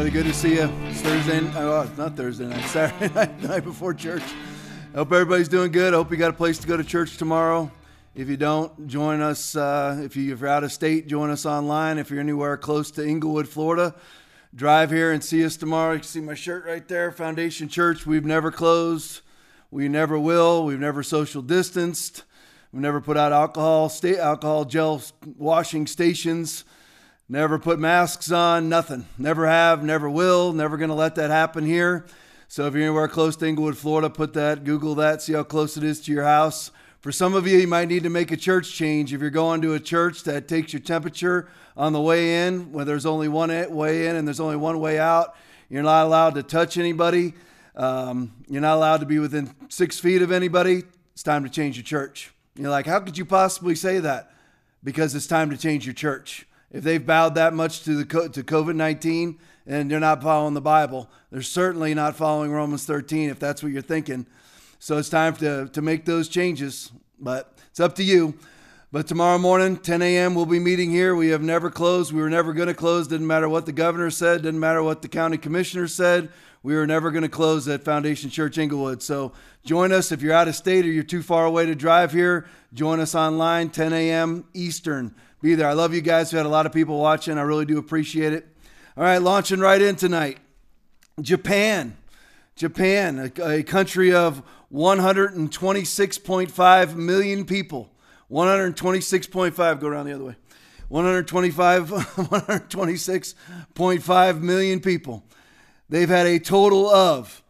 everybody. Good to see you. It's Thursday. Oh, it's not Thursday night. Saturday night, night before church. Hope everybody's doing good. I hope you got a place to go to church tomorrow. If you don't, join us. Uh, if you're out of state, join us online. If you're anywhere close to Englewood, Florida, drive here and see us tomorrow. You can see my shirt right there. Foundation Church. We've never closed. We never will. We've never social distanced. We've never put out alcohol, state alcohol gel washing stations. Never put masks on, nothing. Never have, never will, never going to let that happen here. So if you're anywhere close to Englewood, Florida, put that, Google that, see how close it is to your house. For some of you, you might need to make a church change. If you're going to a church that takes your temperature on the way in, where there's only one way in and there's only one way out, you're not allowed to touch anybody. Um, you're not allowed to be within six feet of anybody. It's time to change your church. You're like, how could you possibly say that? Because it's time to change your church. If they've bowed that much to the to COVID nineteen and they're not following the Bible, they're certainly not following Romans thirteen. If that's what you're thinking, so it's time to to make those changes. But it's up to you. But tomorrow morning, 10 a.m., we'll be meeting here. We have never closed. We were never going to close. Didn't matter what the governor said. Didn't matter what the county commissioner said. We were never going to close at Foundation Church Englewood. So join us if you're out of state or you're too far away to drive here. Join us online, 10 a.m. Eastern be there. I love you guys. We had a lot of people watching. I really do appreciate it. All right, launching right in tonight. Japan. Japan, a, a country of 126.5 million people. 126.5, go around the other way. 125, 126.5 million people. They've had a total of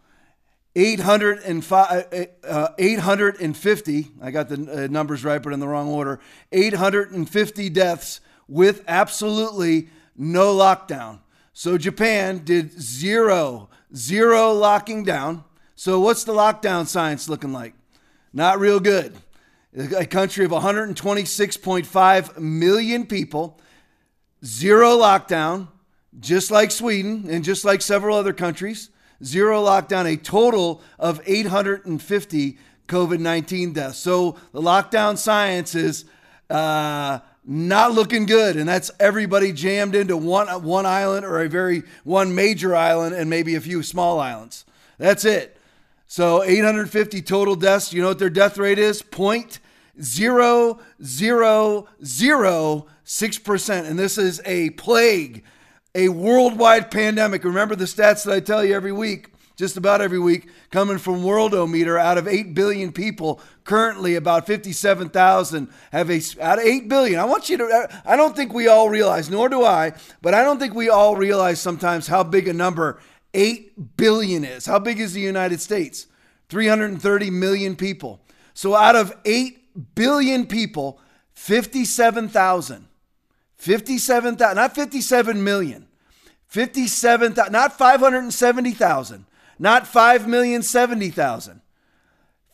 805, uh, 850, I got the uh, numbers right, but in the wrong order, 850 deaths with absolutely no lockdown. So Japan did zero, zero locking down. So what's the lockdown science looking like? Not real good. A country of 126.5 million people, zero lockdown, just like Sweden and just like several other countries zero lockdown, a total of 850 COVID 19 deaths. So the lockdown science is uh, not looking good. And that's everybody jammed into one, one island or a very one major island and maybe a few small islands. That's it. So 850 total deaths. You know what their death rate is? Point zero zero zero six percent. And this is a plague a worldwide pandemic. Remember the stats that I tell you every week, just about every week, coming from Worldometer. Out of 8 billion people, currently about 57,000 have a, out of 8 billion. I want you to, I don't think we all realize, nor do I, but I don't think we all realize sometimes how big a number 8 billion is. How big is the United States? 330 million people. So out of 8 billion people, 57,000 57,000, not 57 million. 57,000, not 570,000, not 5,070,000.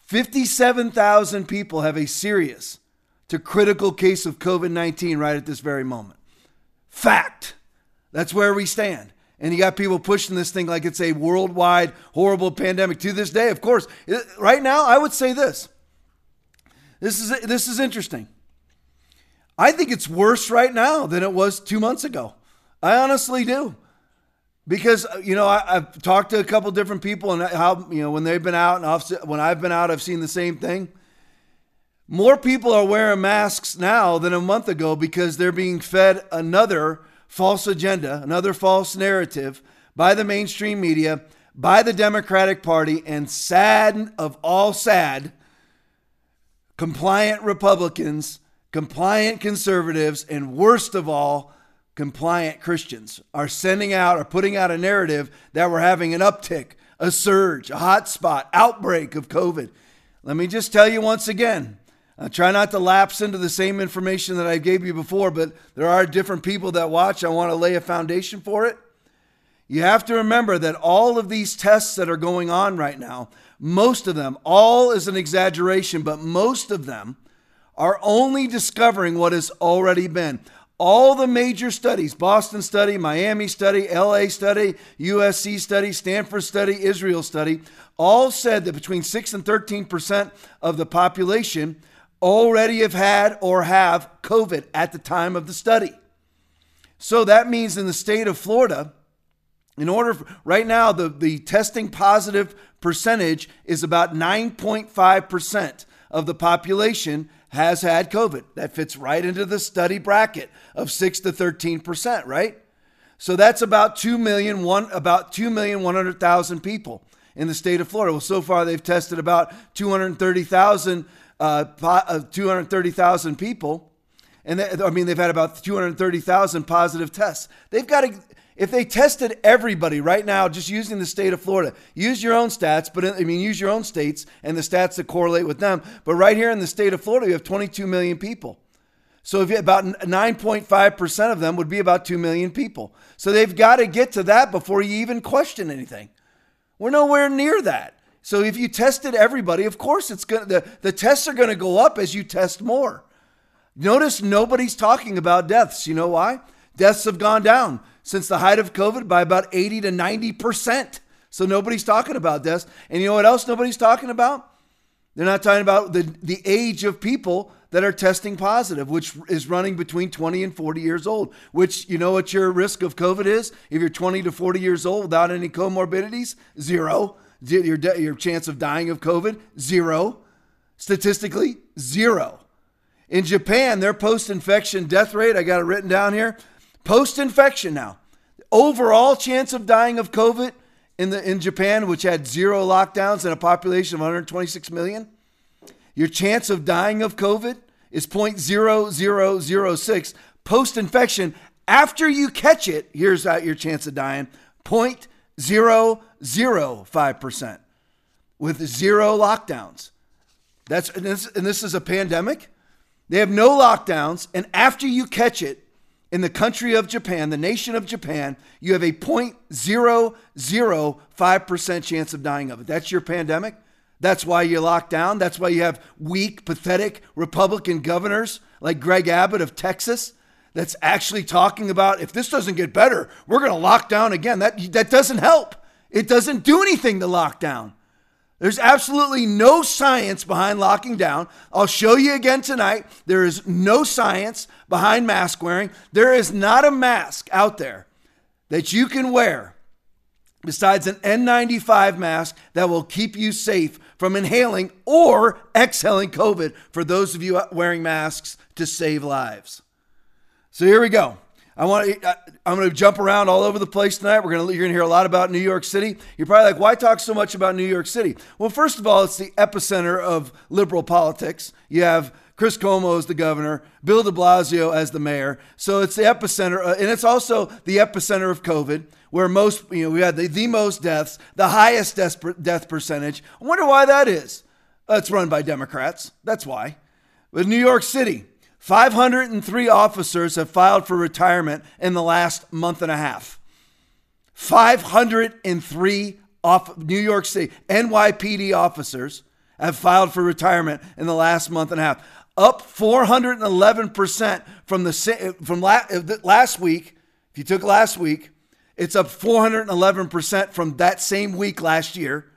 57,000 people have a serious to critical case of COVID 19 right at this very moment. Fact. That's where we stand. And you got people pushing this thing like it's a worldwide horrible pandemic to this day. Of course, right now, I would say this. This is, this is interesting. I think it's worse right now than it was two months ago. I honestly do. Because, uh, you know, I, have talked to a couple different people and how, you know, when they've been out and off, when I've been out, I've seen the same thing. More people are wearing masks now than a month ago because they're being fed another false agenda, another false narrative by the mainstream media, by the Democratic Party, and sad of all sad, compliant Republicans compliant conservatives, and worst of all, compliant Christians are sending out or putting out a narrative that we're having an uptick, a surge, a hot spot, outbreak of COVID. Let me just tell you once again. I try not to lapse into the same information that I gave you before, but there are different people that watch. I want to lay a foundation for it. You have to remember that all of these tests that are going on right now, most of them, all is an exaggeration, but most of them are only discovering what has already been. All the major studies Boston study, Miami study, LA study, USC study, Stanford study, Israel study all said that between 6 and 13% of the population already have had or have COVID at the time of the study. So that means in the state of Florida, In order, for, right now, the, the testing positive percentage is about 9.5% of the population has had COVID. That fits right into the study bracket of 6 to 13%, right? So that's about 2 million one about 2 million 100,000 people in the state of Florida. Well, so far they've tested about 230,000 uh, uh 230,000 people. And they, I mean they've had about 230,000 positive tests. They've got to if they tested everybody right now, just using the state of Florida, use your own stats, but I mean, use your own states and the stats that correlate with them. But right here in the state of Florida, you have 22 million people. So if you, about 9.5% of them would be about 2 million people. So they've got to get to that before you even question anything. We're nowhere near that. So if you tested everybody, of course it's going the, the tests are going to go up as you test more. Notice nobody's talking about deaths. You know why? Deaths have gone down since the height of COVID by about 80 to 90%. So nobody's talking about this. And you know what else nobody's talking about? They're not talking about the, the age of people that are testing positive, which is running between 20 and 40 years old. Which, you know what your risk of COVID is? If you're 20 to 40 years old without any comorbidities, zero. Your, your chance of dying of COVID, zero. Statistically, zero. In Japan, their post infection death rate, I got it written down here, Post infection now. Overall chance of dying of COVID in, the, in Japan, which had zero lockdowns and a population of 126 million, your chance of dying of COVID is 0.0006. Post infection, after you catch it, here's out your chance of dying 0.005% with zero lockdowns. That's and this, and this is a pandemic. They have no lockdowns, and after you catch it, in the country of Japan, the nation of Japan, you have a 0.005% chance of dying of it. That's your pandemic. That's why you lock down. That's why you have weak, pathetic Republican governors like Greg Abbott of Texas that's actually talking about if this doesn't get better, we're going to lock down again. That, that doesn't help. It doesn't do anything to lock down. There's absolutely no science behind locking down. I'll show you again tonight. There is no science behind mask wearing. There is not a mask out there that you can wear besides an N95 mask that will keep you safe from inhaling or exhaling COVID for those of you wearing masks to save lives. So here we go. I want to, I'm going to jump around all over the place tonight. We're going to, you're going to hear a lot about New York City. You're probably like, why talk so much about New York City? Well, first of all, it's the epicenter of liberal politics. You have Chris Cuomo as the governor, Bill de Blasio as the mayor. So it's the epicenter, uh, and it's also the epicenter of COVID, where most, you know, we had the, the most deaths, the highest death, death percentage. I wonder why that is. Uh, it's run by Democrats. That's why. But New York City, 503 officers have filed for retirement in the last month and a half. 503 off New York City NYPD officers have filed for retirement in the last month and a half, up 411% from the from uh, last week. If you took last week, it's up 411% from that same week last year.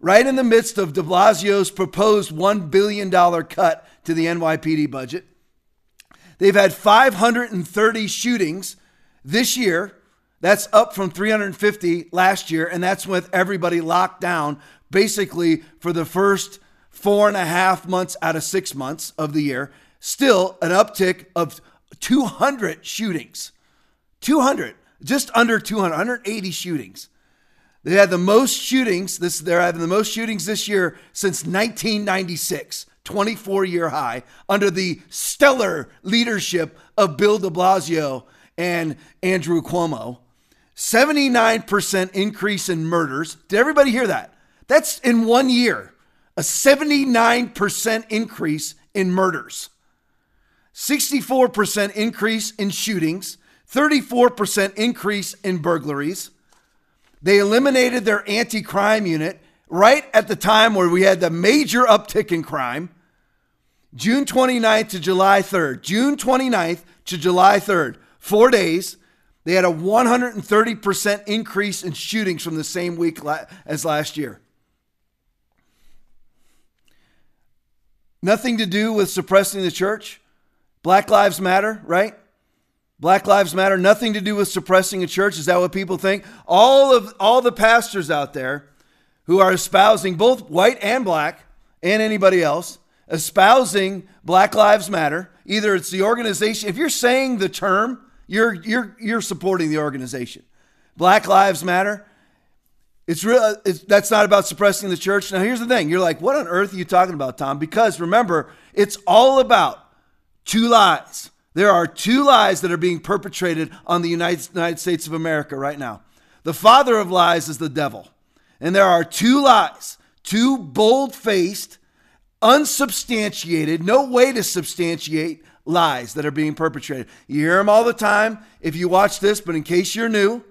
Right in the midst of de Blasio's proposed $1 billion cut to the NYPD budget. They've had 530 shootings this year. That's up from 350 last year, and that's with everybody locked down basically for the first four and a half months out of six months of the year. Still an uptick of 200 shootings. 200, just under 200, 180 shootings. They had the most shootings. This they're having the most shootings this year since 1996. 24 year high under the stellar leadership of Bill de Blasio and Andrew Cuomo. 79% increase in murders. Did everybody hear that? That's in one year. A 79% increase in murders. 64% increase in shootings. 34% increase in burglaries. They eliminated their anti crime unit right at the time where we had the major uptick in crime, June 29th to July 3rd. June 29th to July 3rd, four days. They had a 130% increase in shootings from the same week as last year. Nothing to do with suppressing the church. Black Lives Matter, right? Black Lives Matter, nothing to do with suppressing a church. Is that what people think? All of all the pastors out there who are espousing both white and black and anybody else, espousing Black Lives Matter, either it's the organization, if you're saying the term, you're you're you're supporting the organization. Black Lives Matter. It's real. It's, that's not about suppressing the church. Now, here's the thing. You're like, what on earth are you talking about, Tom? Because remember, it's all about two lies. There are two lies that are being perpetrated on the United, United States of America right now. The father of lies is the devil. And there are two lies, two bold faced, unsubstantiated, no way to substantiate lies that are being perpetrated. You hear them all the time if you watch this, but in case you're new,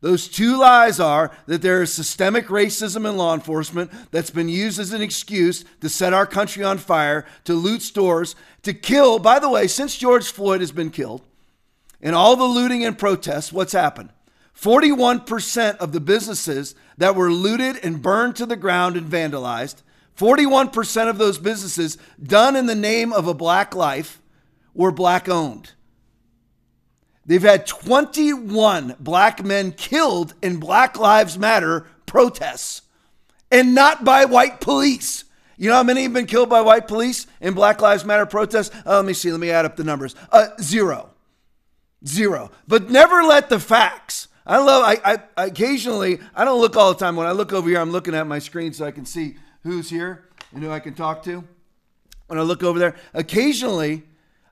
those two lies are that there is systemic racism in law enforcement that's been used as an excuse to set our country on fire, to loot stores, to kill. By the way, since George Floyd has been killed and all the looting and protests, what's happened? 41% of the businesses that were looted and burned to the ground and vandalized, 41% of those businesses done in the name of a black life were black owned. They've had 21 black men killed in Black Lives Matter protests and not by white police. You know how many have been killed by white police in Black Lives Matter protests? Uh, let me see. Let me add up the numbers. Uh, zero. Zero. But never let the facts. I love, I, I occasionally, I don't look all the time. When I look over here, I'm looking at my screen so I can see who's here and who I can talk to. When I look over there, occasionally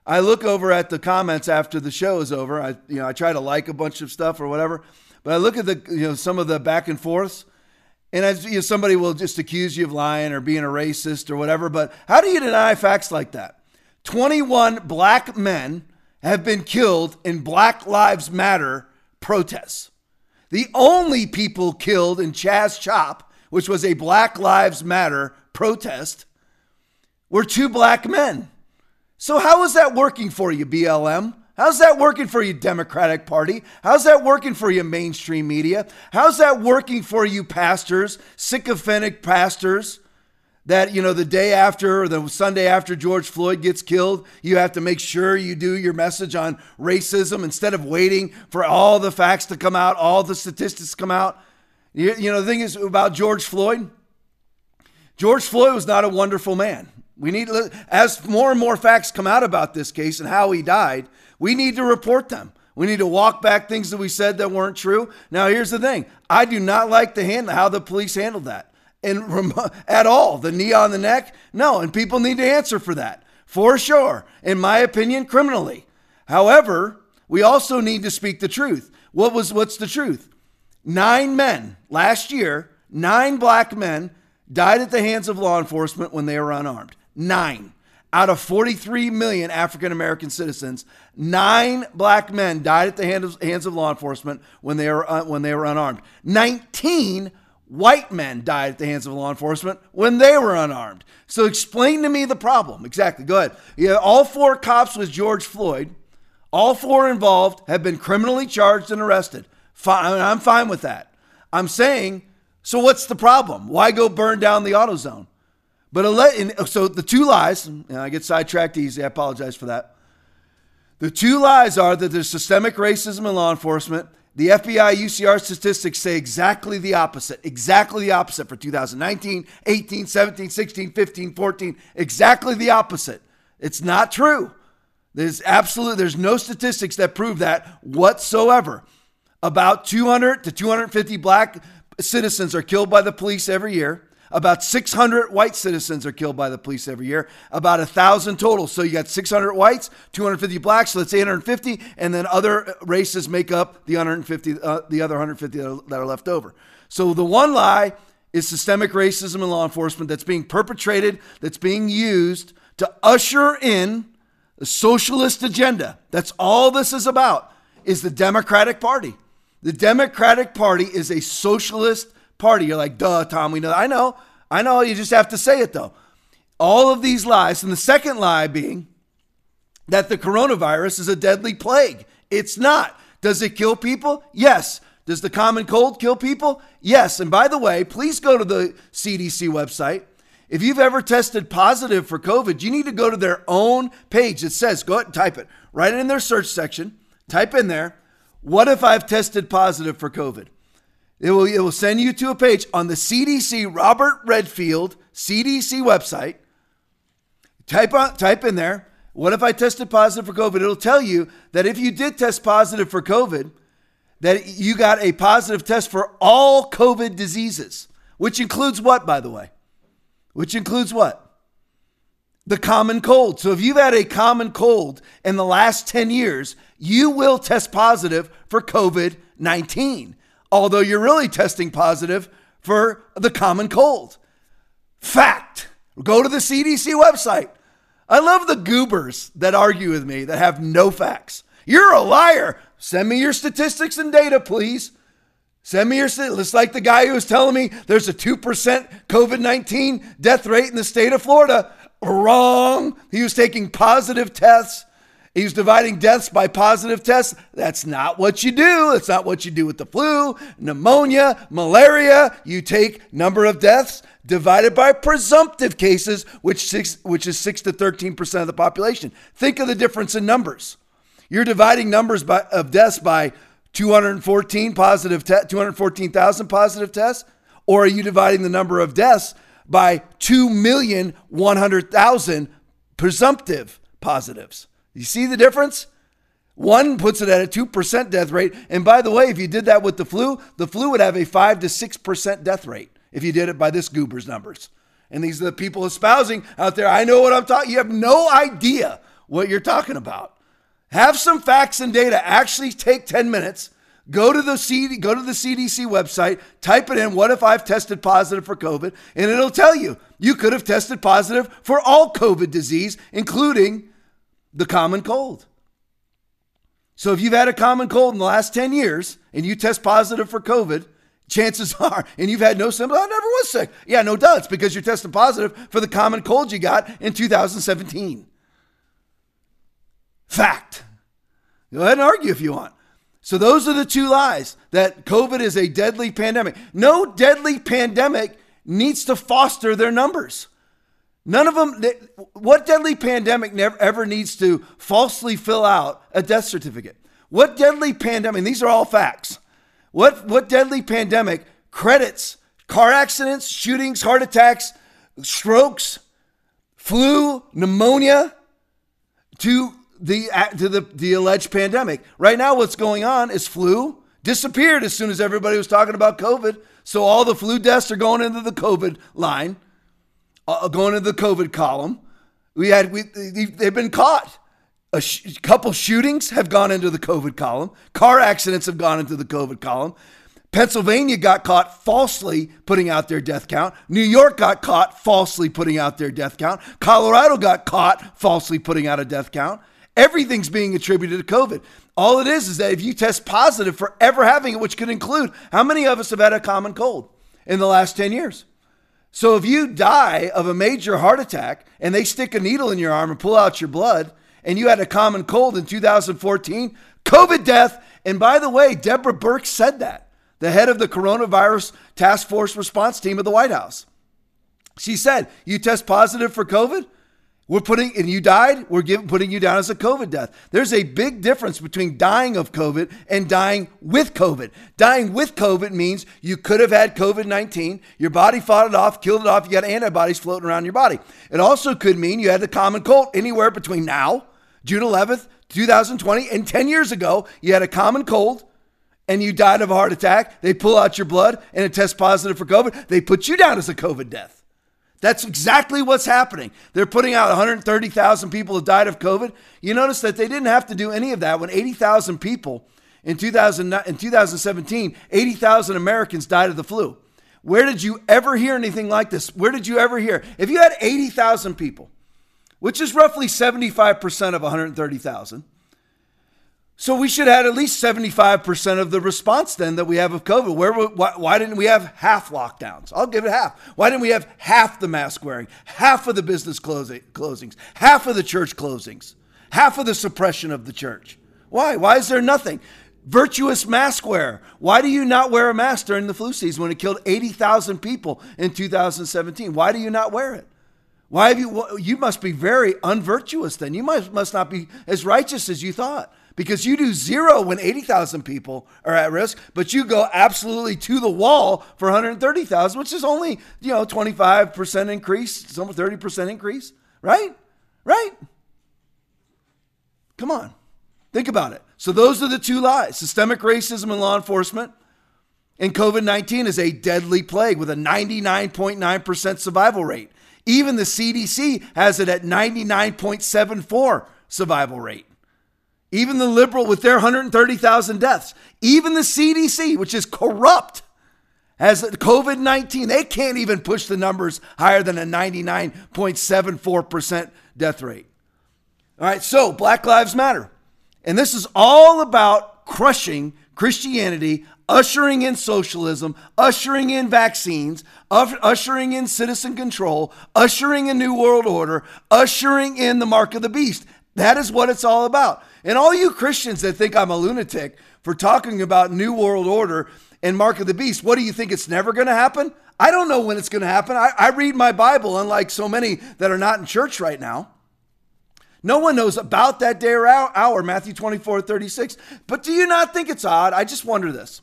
I look over at the comments after the show is over. I you know I try to like a bunch of stuff or whatever, but I look at the you know some of the back and forths, and as you know, somebody will just accuse you of lying or being a racist or whatever. But how do you deny facts like that? Twenty-one black men have been killed in Black Lives Matter protests. The only people killed in Chaz Chop, which was a Black Lives Matter protest, were two black men. So, how is that working for you, BLM? How's that working for you, Democratic Party? How's that working for you, mainstream media? How's that working for you, pastors, sycophantic pastors? That, you know, the day after or the Sunday after George Floyd gets killed, you have to make sure you do your message on racism instead of waiting for all the facts to come out, all the statistics come out. You, you know, the thing is about George Floyd, George Floyd was not a wonderful man. We need, as more and more facts come out about this case and how he died, we need to report them. We need to walk back things that we said that weren't true. Now, here's the thing: I do not like the hand how the police handled that, and at all. The knee on the neck, no, and people need to answer for that for sure. In my opinion, criminally. However, we also need to speak the truth. What was what's the truth? Nine men last year, nine black men died at the hands of law enforcement when they were unarmed. Nine. Out of 43 million African American citizens, nine black men died at the hands of law enforcement when they were, uh, when they were unarmed. 19 white men died at the hands of law enforcement when they were unarmed. So explain to me the problem. Exactly. Go ahead. Yeah, all four cops with George Floyd, all four involved have been criminally charged and arrested. Fine, I'm fine with that. I'm saying, so what's the problem? Why go burn down the AutoZone? But uh, so the two lies, I get sidetracked easy. I apologize for that. The two lies are that there's systemic racism in law enforcement. The FBI UCR statistics say exactly the opposite. Exactly the opposite for 2019, 18, 17, 16, 15, 14. Exactly the opposite. It's not true. There's absolutely there's no statistics that prove that whatsoever. About 200 to 250 black citizens are killed by the police every year. About 600 white citizens are killed by the police every year, about 1,000 total. So you got 600 whites, 250 blacks, so that's 850, and then other races make up the 150, uh, the other 150 that are, that are left over. So the one lie is systemic racism in law enforcement that's being perpetrated, that's being used to usher in a socialist agenda. That's all this is about, is the Democratic Party. The Democratic Party is a socialist party. You're like, duh, Tom, we know. I know. I know. You just have to say it, though. All of these lies, and the second lie being that the coronavirus is a deadly plague. It's not. Does it kill people? Yes. Does the common cold kill people? Yes. And by the way, please go to the CDC website. If you've ever tested positive for COVID, you need to go to their own page. It says, go ahead and type it, write it in their search section. Type in there, what if I've tested positive for COVID? It will, it will send you to a page on the CDC Robert Redfield CDC website. Type on, type in there, what if I tested positive for COVID? It'll tell you that if you did test positive for COVID, that you got a positive test for all COVID diseases, which includes what, by the way? Which includes what? The common cold. So if you've had a common cold in the last 10 years, you will test positive for COVID 19, although you're really testing positive for the common cold. Fact. Go to the CDC website. I love the goobers that argue with me that have no facts. You're a liar. Send me your statistics and data, please. Send me your It's like the guy who was telling me there's a 2% COVID 19 death rate in the state of Florida. Wrong. He was taking positive tests. He was dividing deaths by positive tests. That's not what you do. That's not what you do with the flu, pneumonia, malaria. You take number of deaths divided by presumptive cases, which six, which is six to thirteen percent of the population. Think of the difference in numbers. You're dividing numbers by, of deaths by 214 positive, te- 214,000 positive tests, or are you dividing the number of deaths by 2,100,000 presumptive positives? You see the difference? One puts it at a 2% death rate. And by the way, if you did that with the flu, the flu would have a 5 to 6% death rate if you did it by this goober's numbers. And these are the people espousing out there. I know what I'm talking. You have no idea what you're talking about. Have some facts and data. Actually take 10 minutes. Go to the CD, go to the CDC website, type it in, what if I've tested positive for COVID? And it'll tell you you could have tested positive for all COVID disease, including the common cold. So if you've had a common cold in the last 10 years and you test positive for COVID, chances are, and you've had no symptoms, I never was sick. Yeah, no doubt. It's because you're testing positive for the common cold you got in 2017. Fact. Go ahead and argue if you want. So those are the two lies that COVID is a deadly pandemic. No deadly pandemic needs to foster their numbers. None of them, what deadly pandemic never ever needs to falsely fill out a death certificate? What deadly pandemic, these are all facts. What, what deadly pandemic credits car accidents, shootings, heart attacks, strokes, flu, pneumonia to the to the, the alleged pandemic. Right now, what's going on is flu disappeared as soon as everybody was talking about COVID. So all the flu deaths are going into the COVID line, uh, going into the COVID column. We had we they've been caught. A sh- couple shootings have gone into the COVID column. Car accidents have gone into the COVID column. Pennsylvania got caught falsely putting out their death count. New York got caught falsely putting out their death count. Colorado got caught falsely putting out a death count. Everything's being attributed to COVID. All it is is that if you test positive for ever having it, which could include how many of us have had a common cold in the last 10 years? So if you die of a major heart attack and they stick a needle in your arm and pull out your blood, and you had a common cold in 2014, COVID death. And by the way, Deborah Birx said that, the head of the coronavirus task force response team of the White House. She said, You test positive for COVID? We're putting, and you died, we're giving, putting you down as a COVID death. There's a big difference between dying of COVID and dying with COVID. Dying with COVID means you could have had COVID 19, your body fought it off, killed it off, you got antibodies floating around your body. It also could mean you had the common cold anywhere between now, June 11th, 2020, and 10 years ago, you had a common cold and you died of a heart attack. They pull out your blood and it tests positive for COVID. They put you down as a COVID death. That's exactly what's happening. They're putting out 130,000 people who died of COVID. You notice that they didn't have to do any of that when 80,000 people in, 2000, in 2017, 80,000 Americans died of the flu. Where did you ever hear anything like this? Where did you ever hear? If you had 80,000 people, which is roughly 75% of 130,000, so we should have at least 75% of the response then that we have of COVID. Where why, why, didn't we have half lockdowns? I'll give it half. Why didn't we have half the mask wearing, half of the business closing, closings, half of the church closings, half of the suppression of the church? Why? Why is there nothing? Virtuous mask wear. Why do you not wear a mask during the flu season when it killed 80,000 people in 2017? Why do you not wear it? Why have you? You must be very unvirtuous then. You must, must not be as righteous as you thought because you do zero when 80,000 people are at risk, but you go absolutely to the wall for 130,000, which is only, you know, 25% increase, some 30% increase, right? Right? Come on. Think about it. So those are the two lies. Systemic racism in law enforcement and COVID-19 is a deadly plague with a 99.9% survival rate. Even the CDC has it at 99.74 survival rate. Even the liberal with their 130,000 deaths, even the CDC, which is corrupt, has COVID 19. They can't even push the numbers higher than a 99.74% death rate. All right, so Black Lives Matter. And this is all about crushing Christianity, ushering in socialism, ushering in vaccines, ushering in citizen control, ushering in new world order, ushering in the mark of the beast. That is what it's all about. And all you Christians that think I'm a lunatic for talking about New World Order and Mark of the Beast, what do you think? It's never going to happen? I don't know when it's going to happen. I, I, read my Bible, unlike so many that are not in church right now. No one knows about that day or hour, Matthew 24, 36. But do you not think it's odd? I just wonder this.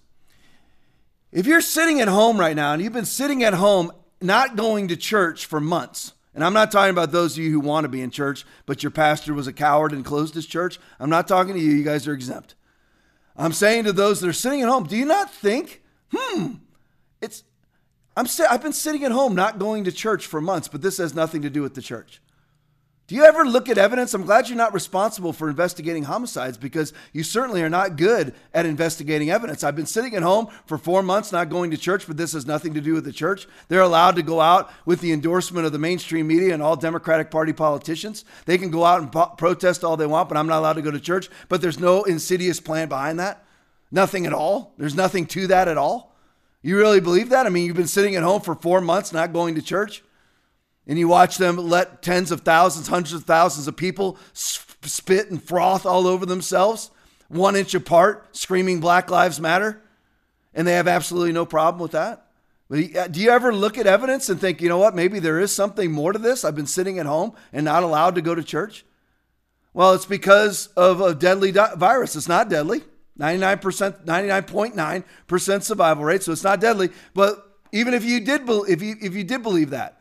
If you're sitting at home right now and you've been sitting at home not going to church for months, and I'm not talking about those of you who want to be in church, but your pastor was a coward and closed his church. I'm not talking to you. You guys are exempt. I'm saying to those that are sitting at home, do you not think, hmm, it's, I'm, I've been sitting at home not going to church for months, but this has nothing to do with the church. Do you ever look at evidence? I'm glad you're not responsible for investigating homicides because you certainly are not good at investigating evidence. I've been sitting at home for four months not going to church, but this has nothing to do with the church. They're allowed to go out with the endorsement of the mainstream media and all Democratic Party politicians. They can go out and po- protest all they want, but I'm not allowed to go to church. But there's no insidious plan behind that. Nothing at all. There's nothing to that at all. You really believe that? I mean, you've been sitting at home for four months not going to church and you watch them let tens of thousands, hundreds of thousands of people spit and froth all over themselves, one inch apart, screaming Black Lives Matter, and they have absolutely no problem with that. Uh, do you ever look at evidence and think, you know what, maybe there is something more to this? I've been sitting at home and not allowed to go to church. Well, it's because of a deadly virus. It's not deadly. 99%, 99.9% survival rate, so it's not deadly. But even if you did, if you if you did believe that,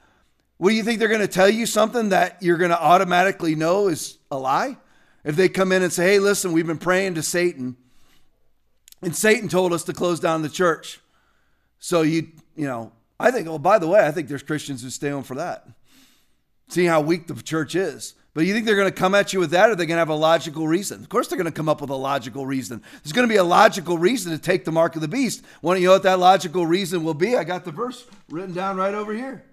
what do you think they're going to tell you something that you're going to automatically know is a lie? If they come in and say, hey, listen, we've been praying to Satan, and Satan told us to close down the church. So you, you know, I think, oh, by the way, I think there's Christians who stay home for that. Seeing how weak the church is. But you think they're going to come at you with that, or they're going to have a logical reason? Of course, they're going to come up with a logical reason. There's going to be a logical reason to take the mark of the beast. Want to know what that logical reason will be? I got the verse written down right over here.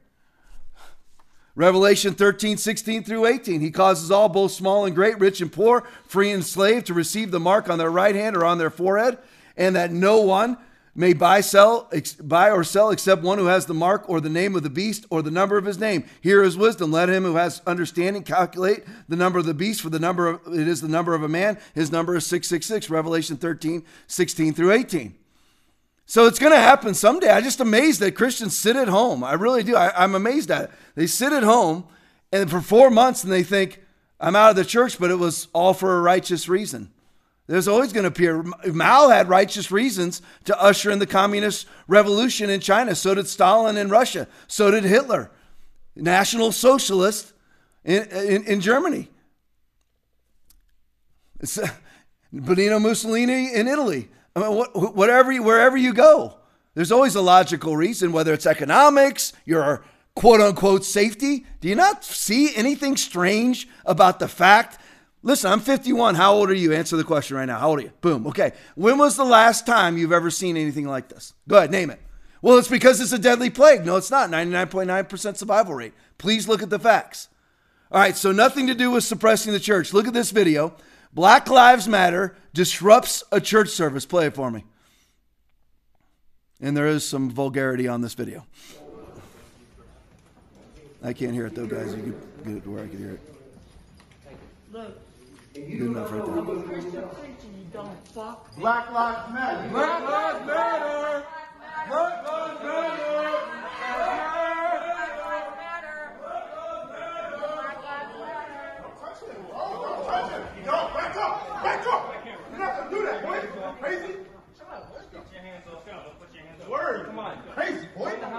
Revelation 13, 16 through 18. He causes all, both small and great, rich and poor, free and slave, to receive the mark on their right hand or on their forehead, and that no one may buy, sell, ex- buy or sell except one who has the mark or the name of the beast or the number of his name. Here is wisdom. Let him who has understanding calculate the number of the beast, for the number of, it is the number of a man. His number is 666. Revelation 13, 16 through 18. So it's going to happen someday. I'm just amazed that Christians sit at home. I really do. I, am amazed at it. They sit at home and for four months and they think, I'm out of the church, but it was all for a righteous reason. There's always going to appear. Mao had righteous reasons to usher in the communist revolution in China. So did Stalin in Russia. So did Hitler, National Socialist in, in, in Germany. It's, uh, Benito Mussolini in Italy. I mean, whatever, wherever you go, there's always a logical reason, whether it's economics, your quote unquote safety. Do you not see anything strange about the fact? Listen, I'm 51. How old are you? Answer the question right now. How old are you? Boom. Okay. When was the last time you've ever seen anything like this? Go ahead, name it. Well, it's because it's a deadly plague. No, it's not. 99.9% survival rate. Please look at the facts. All right, so nothing to do with suppressing the church. Look at this video. Black Lives Matter disrupts a church service. Play it for me. And there is some vulgarity on this video. I can't hear it though, guys. You can get it to where I can hear it. Look. Good enough right there. Black Lives Matter. Black Lives Matter. Black Lives Matter.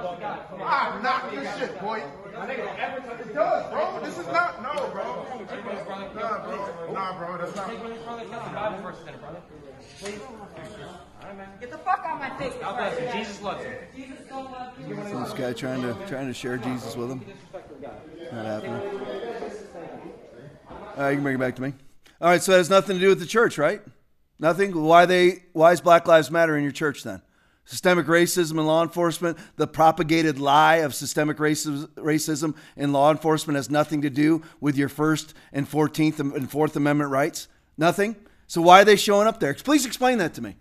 I'm not this shit, boy. It does, bro. This is not, no, bro. Nah, bro. Nah, bro. That's not. Get the fuck out my face. God bless you. Jesus loves you. So this guy trying to trying to share Jesus with him. Not happening. All right, you can bring it back to me. All right, so it has nothing to do with the church, right? Nothing. Why they? Why is Black Lives Matter in your church then? Systemic racism in law enforcement, the propagated lie of systemic racism, in law enforcement has nothing to do with your First and Fourteenth and Fourth Amendment rights. Nothing. So why are they showing up there? Please explain that to me.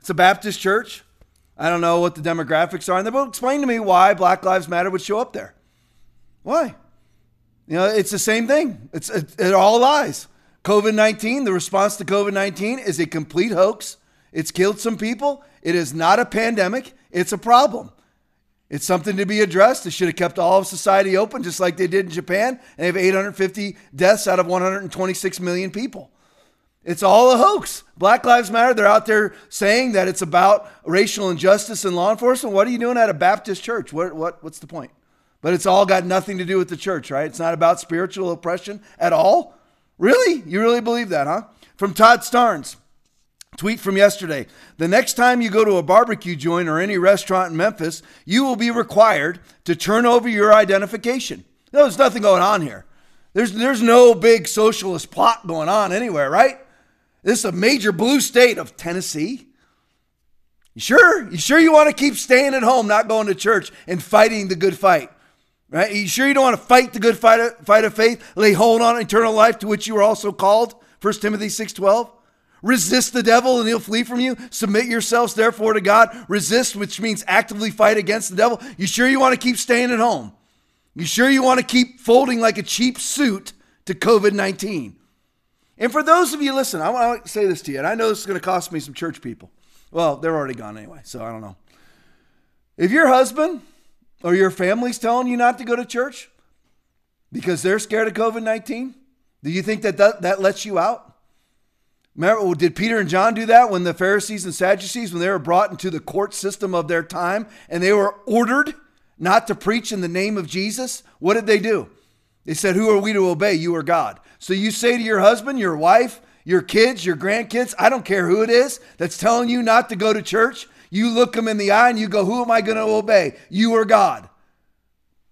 It's a Baptist church. I don't know what the demographics are in there, but explain to me why Black Lives Matter would show up there. Why? You know, it's the same thing. It's it, it all lies. COVID 19, the response to COVID 19 is a complete hoax. It's killed some people. It is not a pandemic, it's a problem. It's something to be addressed. They should have kept all of society open just like they did in Japan, and they have 850 deaths out of 126 million people. It's all a hoax. Black Lives Matter, they're out there saying that it's about racial injustice in law enforcement. What are you doing at a Baptist church? What, what, what's the point? But it's all got nothing to do with the church, right? It's not about spiritual oppression at all. Really? You really believe that, huh? From Todd Starnes. Tweet from yesterday. The next time you go to a barbecue joint or any restaurant in Memphis, you will be required to turn over your identification. No, there's nothing going on here. There's, there's no big socialist plot going on anywhere, right? This is a major blue state of Tennessee. You sure? You sure you want to keep staying at home, not going to church and fighting the good fight? Right? You sure you don't want to fight the good fight of, fight of faith, lay hold on eternal life to which you were also called? 1 Timothy 6:12. Resist the devil and he'll flee from you. Submit yourselves therefore to God. Resist, which means actively fight against the devil. You sure you want to keep staying at home? You sure you want to keep folding like a cheap suit to COVID 19? And for those of you, listen, I want to say this to you, and I know this is going to cost me some church people. Well, they're already gone anyway, so I don't know. If your husband or your family's telling you not to go to church because they're scared of COVID 19, do you think that, that that lets you out? Remember, did Peter and John do that when the Pharisees and Sadducees, when they were brought into the court system of their time and they were ordered not to preach in the name of Jesus? What did they do? They said, Who are we to obey? You or God. So you say to your husband, your wife, your kids, your grandkids, I don't care who it is that's telling you not to go to church. You look them in the eye and you go, Who am I going to obey? You or God?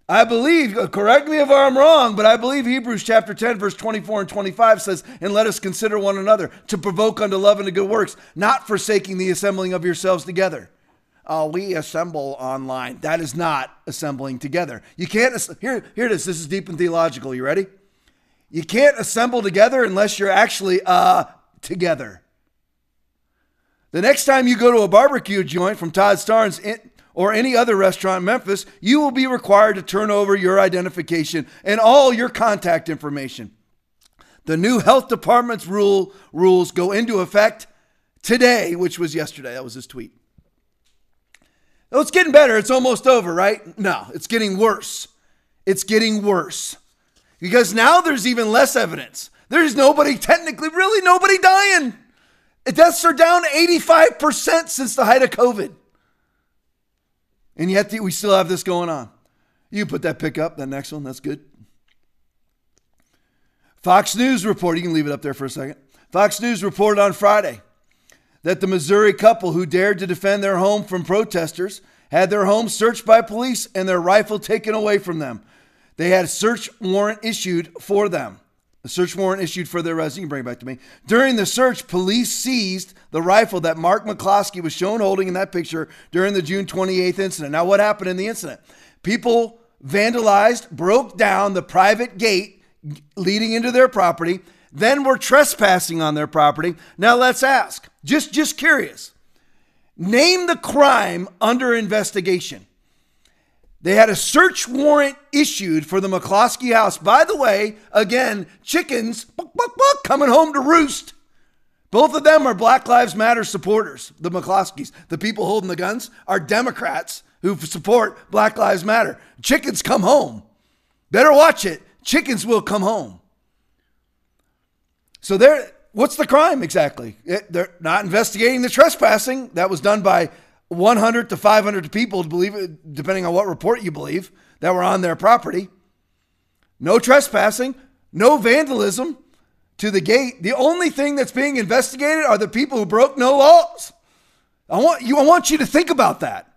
I believe, correct me if I'm wrong, but I believe Hebrews chapter 10, verse 24 and 25 says, And let us consider one another to provoke unto love and to good works, not forsaking the assembling of yourselves together. Oh, we assemble online. That is not assembling together. You can't, here, here it is. This is deep and theological. You ready? You can't assemble together unless you're actually uh, together. The next time you go to a barbecue joint from Todd Starnes, or any other restaurant in Memphis, you will be required to turn over your identification and all your contact information. The new health department's rule rules go into effect today, which was yesterday. That was his tweet. Oh, it's getting better. It's almost over, right? No, it's getting worse. It's getting worse. Because now there's even less evidence. There's nobody, technically, really nobody dying. Deaths are down 85% since the height of COVID. And yet we still have this going on. You put that pick up, that next one, that's good. Fox News report, you can leave it up there for a second. Fox News reported on Friday that the Missouri couple who dared to defend their home from protesters had their home searched by police and their rifle taken away from them. They had a search warrant issued for them. A search warrant issued for their arrest. You can bring it back to me. During the search, police seized the rifle that Mark McCloskey was shown holding in that picture during the June 28th incident. Now, what happened in the incident? People vandalized, broke down the private gate leading into their property, then were trespassing on their property. Now, let's ask, just, just curious, name the crime under investigation. They had a search warrant issued for the McCloskey house. By the way, again, chickens buck, buck, buck, coming home to roost. Both of them are Black Lives Matter supporters, the McCloskeys. The people holding the guns are Democrats who support Black Lives Matter. Chickens come home. Better watch it. Chickens will come home. So they're, what's the crime exactly? It, they're not investigating the trespassing that was done by 100 to 500 people, believe depending on what report you believe, that were on their property. No trespassing, no vandalism, to the gate, the only thing that's being investigated are the people who broke no laws. I want you I want you to think about that.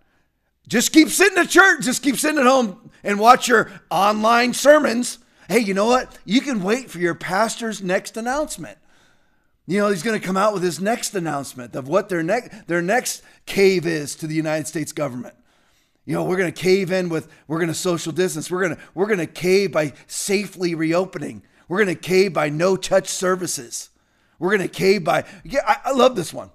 Just keep sitting at church, just keep sitting at home and watch your online sermons. Hey, you know what? You can wait for your pastor's next announcement. You know, he's going to come out with his next announcement of what their next their next cave is to the United States government. You know, we're going to cave in with we're going to social distance. We're going to we're going to cave by safely reopening. We're going to cave by no touch services. We're going to cave by yeah, I, I love this one.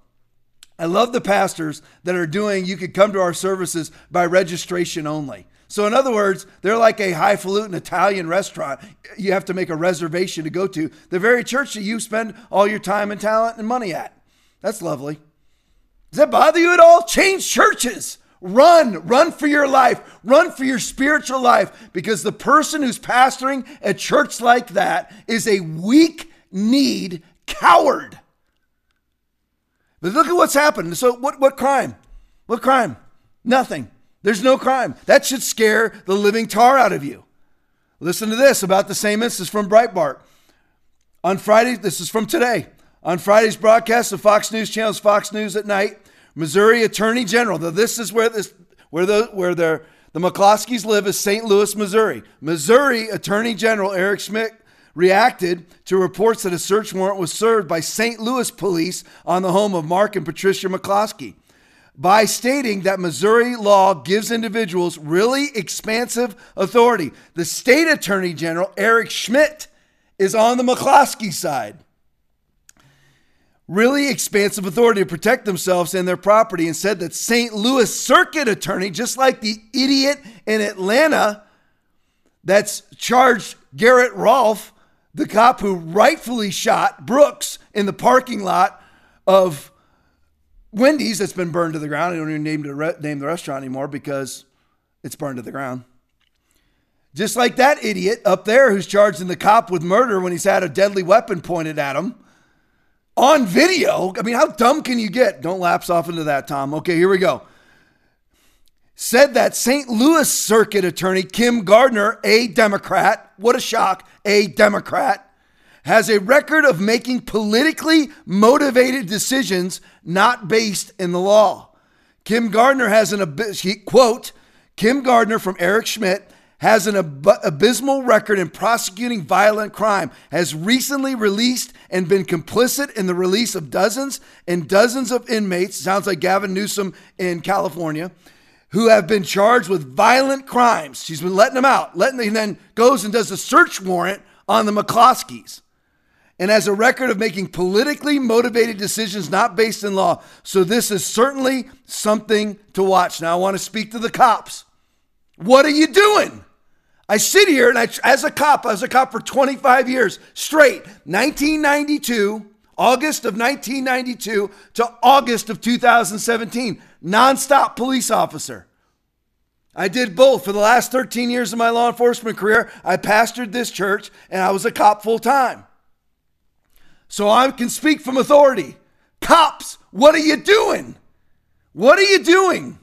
I love the pastors that are doing you could come to our services by registration only. So, in other words, they're like a highfalutin Italian restaurant you have to make a reservation to go to, the very church that you spend all your time and talent and money at. That's lovely. Does that bother you at all? Change churches. Run, run for your life, run for your spiritual life, because the person who's pastoring a church like that is a weak need coward. But look at what's happened. So, what, what crime? What crime? Nothing. There's no crime. That should scare the living tar out of you. Listen to this about the same instance from Breitbart. On Friday, this is from today. On Friday's broadcast of Fox News Channel's Fox News at night, Missouri Attorney General. Now, this is where this where the where the the McCloskeys live is St. Louis, Missouri. Missouri Attorney General Eric Schmitt reacted to reports that a search warrant was served by St. Louis police on the home of Mark and Patricia McCloskey by stating that Missouri law gives individuals really expansive authority. The state attorney general, Eric Schmitt, is on the McCloskey side. Really expansive authority to protect themselves and their property, and said that St. Louis circuit attorney, just like the idiot in Atlanta that's charged Garrett Rolfe, the cop who rightfully shot Brooks in the parking lot of Wendy's that's been burned to the ground. I don't even name the, re- name the restaurant anymore because it's burned to the ground. Just like that idiot up there who's charging the cop with murder when he's had a deadly weapon pointed at him on video. I mean, how dumb can you get? Don't lapse off into that, Tom. Okay, here we go. Said that St. Louis Circuit Attorney Kim Gardner, a Democrat, what a shock, a Democrat, has a record of making politically motivated decisions not based in the law. Kim Gardner has an quote, Kim Gardner from Eric Schmitt has an ab- abysmal record in prosecuting violent crime, has recently released and been complicit in the release of dozens and dozens of inmates, sounds like Gavin Newsom in California, who have been charged with violent crimes. She's been letting them out, letting and then goes and does a search warrant on the McCloskeys and has a record of making politically motivated decisions not based in law. So this is certainly something to watch. Now I want to speak to the cops. What are you doing? I sit here and I, as a cop, as a cop for 25 years straight, 1992, August of 1992 to August of 2017, nonstop police officer. I did both for the last 13 years of my law enforcement career. I pastored this church and I was a cop full time. So I can speak from authority. Cops, what are you doing? What are you doing?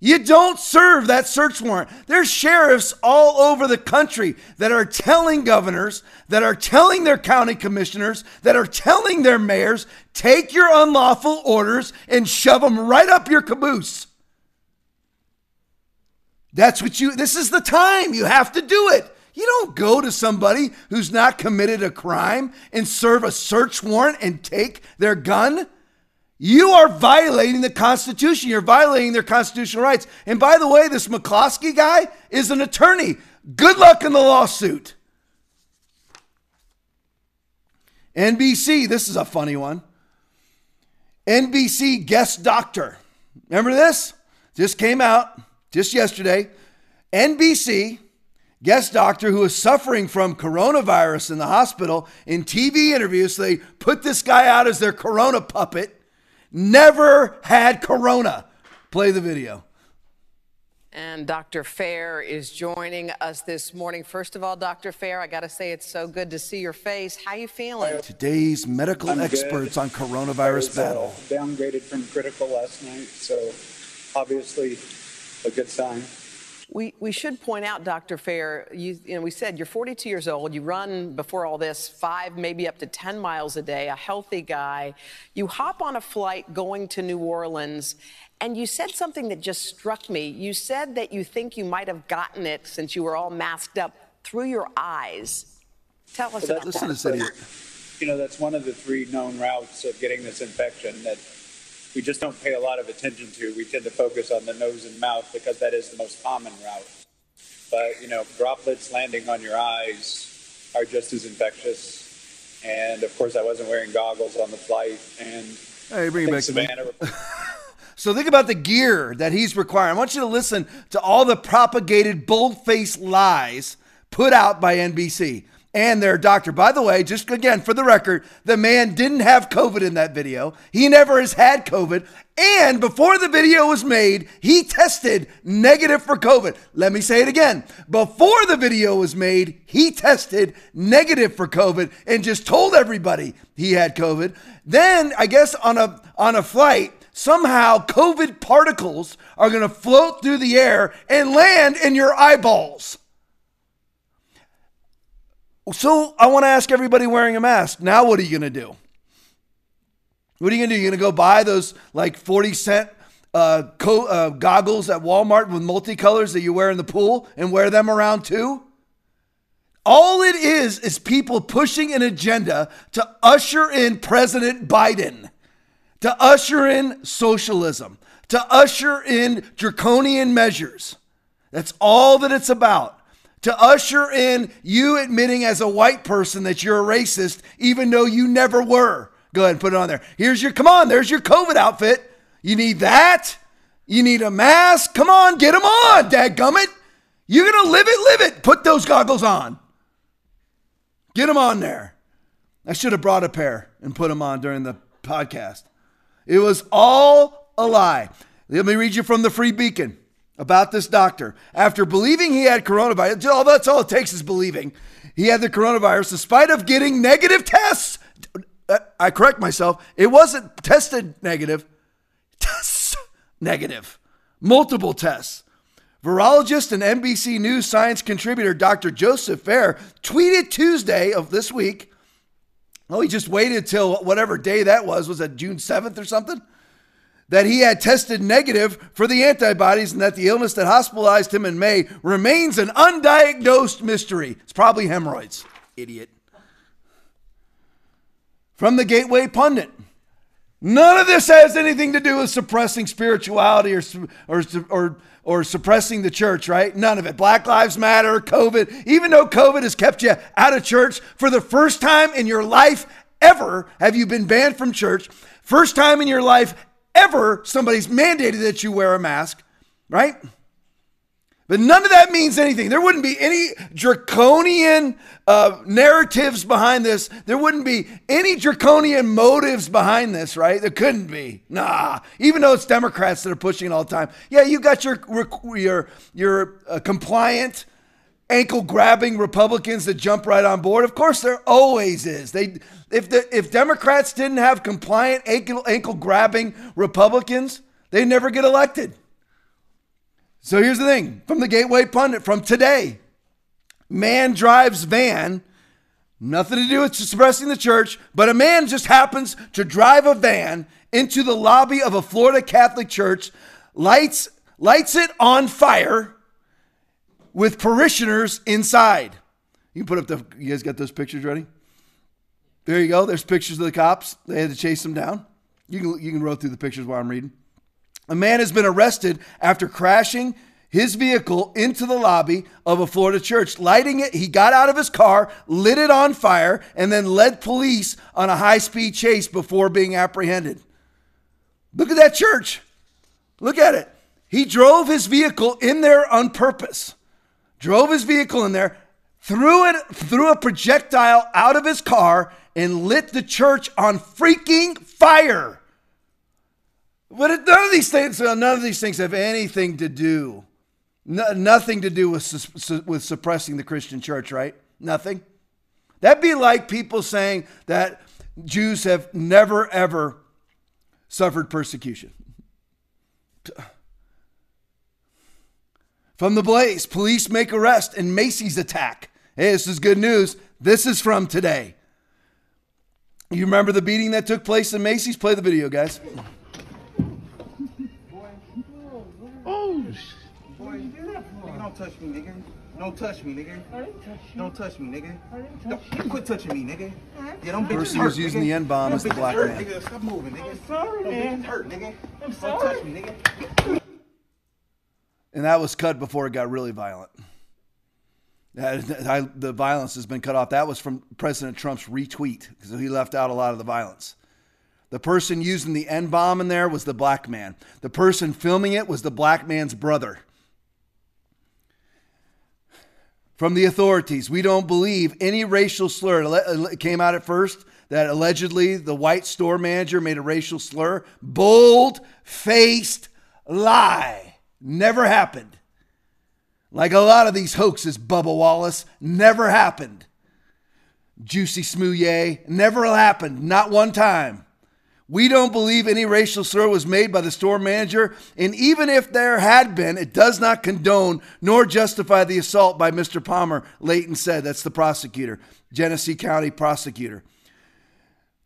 You don't serve that search warrant. There's sheriffs all over the country that are telling governors, that are telling their county commissioners, that are telling their mayors, take your unlawful orders and shove them right up your caboose. That's what you, this is the time. You have to do it. You don't go to somebody who's not committed a crime and serve a search warrant and take their gun. You are violating the Constitution. You're violating their constitutional rights. And by the way, this McCloskey guy is an attorney. Good luck in the lawsuit. NBC, this is a funny one. NBC guest doctor. Remember this? Just came out just yesterday. NBC guest doctor who is suffering from coronavirus in the hospital in TV interviews. So they put this guy out as their corona puppet. Never had corona. Play the video. And Dr. Fair is joining us this morning. First of all, Dr. Fair, I got to say it's so good to see your face. How you feeling? Today's medical I'm experts good. on coronavirus was, battle. Uh, downgraded from critical last night, so obviously a good sign. We, we should point out, Dr. Fair, you, you know, we said you're 42 years old. You run before all this five, maybe up to 10 miles a day, a healthy guy. You hop on a flight going to New Orleans, and you said something that just struck me. You said that you think you might have gotten it since you were all masked up through your eyes. Tell us Well, about listen to that. this idiot. You know, that's one of the three known routes of getting this infection that we just don't pay a lot of attention to. We tend to focus on the nose and mouth because that is the most common route. But, you know, droplets landing on your eyes are just as infectious. And of course, I wasn't wearing goggles on the flight. And Hey, bring back to me. Savannah. So think about the gear that he's requiring. I want you to listen to all the propagated bold-faced lies put out by NBC and their doctor. By the way, just again for the record, the man didn't have COVID in that video. He never has had COVID. And before the video was made, he tested negative for COVID. Let me say it again. Before the video was made, he tested negative for COVID and just told everybody he had COVID. Then I guess on a on a flight, somehow COVID particles are going to float through the air and land in your eyeballs. So I want to ask everybody wearing a mask. Now, what are you going to do? What are you going to do? You're going to go buy those like 40 cent uh, co- uh, goggles at Walmart with multicolors that you wear in the pool and wear them around too? All it is is people pushing an agenda to usher in President Biden to usher in socialism, to usher in draconian measures. That's all that it's about. To usher in you admitting as a white person that you're a racist, even though you never were. Go ahead and put it on there. Here's your, come on, there's your COVID outfit. You need that. You need a mask. Come on, get them on, dadgummit. You're going to live it, live it. Put those goggles on. Get them on there. I should have brought a pair and put them on during the podcast. It was all a lie. Let me read you from the Free Beacon about this doctor. After believing he had coronavirus, all that's all it takes is believing he had the coronavirus, despite of getting negative tests. Uh, I correct myself. It wasn't tested negative. Tests negative. Multiple tests. Virologist and NBC News science contributor Dr. Joseph Fair tweeted Tuesday of this week Oh, he just waited till whatever day that was. Was that June 7th or something? That he had tested negative for the antibodies and that the illness that hospitalized him in May remains an undiagnosed mystery. It's probably hemorrhoids. Idiot. From the Gateway Pundit. None of this has anything to do with suppressing spirituality or, or, or, or suppressing the church, right? None of it. Black Lives Matter, COVID, even though COVID has kept you out of church for the first time in your life ever, have you been banned from church? First time in your life ever, somebody's mandated that you wear a mask, right? But none of that means anything. There wouldn't be any draconian uh, narratives behind this. There wouldn't be any draconian motives behind this, right? There couldn't be. Nah. Even though it's Democrats that are pushing it all the time. Yeah, you got your your your uh, compliant, ankle grabbing Republicans that jump right on board. Of course, there always is. They if the if Democrats didn't have compliant ankle ankle grabbing Republicans, they'd never get elected. So here's the thing from the Gateway Pundit from today man drives van, nothing to do with suppressing the church, but a man just happens to drive a van into the lobby of a Florida Catholic church, lights, lights it on fire with parishioners inside. You put up the, you guys got those pictures ready? There you go. There's pictures of the cops. They had to chase them down. You can, you can roll through the pictures while I'm reading. A man has been arrested after crashing his vehicle into the lobby of a Florida church, lighting it. He got out of his car, lit it on fire, and then led police on a high speed chase before being apprehended. Look at that church. Look at it. He drove his vehicle in there on purpose. Drove his vehicle in there, threw it threw a projectile out of his car and lit the church on freaking fire. But none of these things, uh, none of these things have anything to do, no, nothing to do with with suppressing the Christian church, right? Nothing. That'd be like people saying that Jews have never ever suffered persecution. From the Blaze, police make arrest in Macy's attack. Hey, this is good news. This is from today. You remember the beating that took place in Macy's? Play the video, guys. Oh, boy, nigga, don't touch me, nigga. Don't touch me, nigga. Don't touch me, nigga. Don't, you quit touching me, nigga. Yeah, don't bitches Person hurt, who's using nigga. the N-bomb Them is the black hurt, man. Nigga. Stop moving, nigga. I'm sorry, Them man. bitches hurt, nigga. I'm Don't touch me, nigga. And that was cut before it got really violent. I- the violence has been cut off. That was from President Trump's retweet because he left out a lot of the violence. The person using the N bomb in there was the black man. The person filming it was the black man's brother. From the authorities, we don't believe any racial slur. Came out at first that allegedly the white store manager made a racial slur. Bold faced lie. Never happened. Like a lot of these hoaxes, Bubba Wallace, never happened. Jussie Smollett, never happened, not one time. We don't believe any racial slur was made by the store manager, and even if there had been, it does not condone nor justify the assault by Mr. Palmer, Leyton said. That's the prosecutor, Genesee County prosecutor.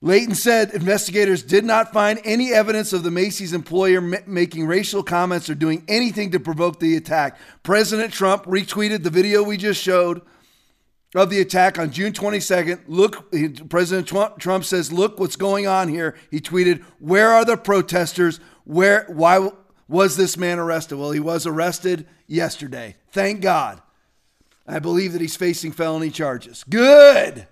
Leyton said investigators did not find any evidence of the Macy's employer ma- making racial comments or doing anything to provoke the attack. President Trump retweeted the video we just showed of the attack on June 22nd. Look, President Trump, Trump says, "Look what's going on here." He tweeted, "Where are the protesters? Where why was this man arrested?" Well, he was arrested yesterday. Thank God. I believe that he's facing felony charges. Good.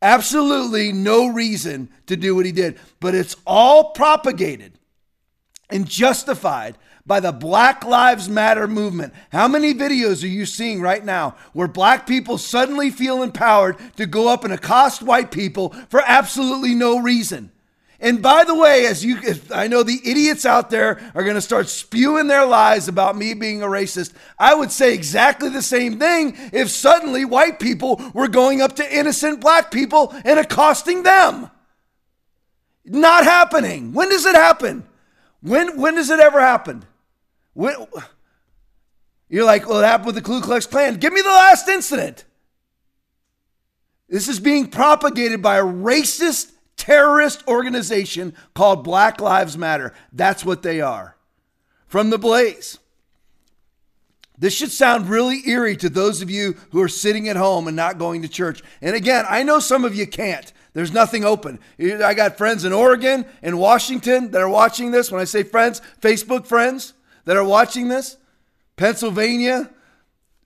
Absolutely no reason to do what he did, but it's all propagated and justified by the Black Lives Matter movement. How many videos are you seeing right now where black people suddenly feel empowered to go up and accost white people for absolutely no reason? And by the way, as you, as I know the idiots out there are going to start spewing their lies about me being a racist. I would say exactly the same thing if suddenly white people were going up to innocent black people and accosting them. Not happening. When does it happen? When when does it ever happen? When you're like, well, it happened with the Ku Klux Klan. Give me the last incident. This is being propagated by a racist terrorist organization called Black Lives Matter. That's what they are. From the Blaze. This should sound really eerie to those of you who are sitting at home and not going to church. And again, I know some of you can't. There's nothing open. I got friends in Oregon and Washington that are watching this. When I say friends, Facebook friends that are watching this, Pennsylvania,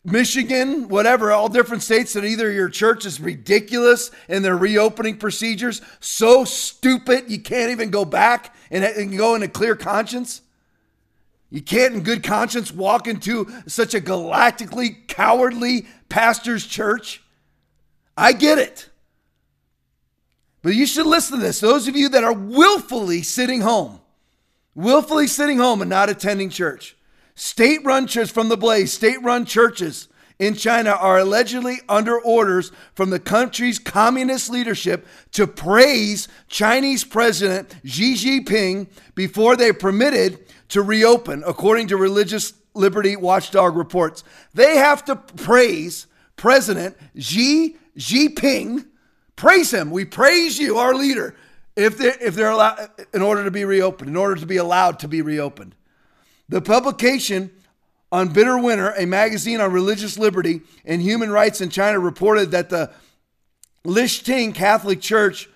Michigan, whatever, all different states that either your church is ridiculous in their reopening procedures, so stupid you can't even go back and, and go in a clear conscience. You can't, in good conscience, walk into such a galactically cowardly pastor's church. I get it. But you should listen to this. Those of you that are willfully sitting home, willfully sitting home and not attending church. State run churches from the Blaze, state run churches in China are allegedly under orders from the country's communist leadership to praise Chinese President Xi Jinping before they're permitted to reopen, according to Religious Liberty Watchdog reports. They have to praise President Xi Jinping. Praise him. We praise you, our leader, if they're, if they're allowed, in order to be reopened, in order to be allowed to be reopened. The publication on Bitter Winter, a magazine on religious liberty and human rights in China, reported that the Lishting Catholic Church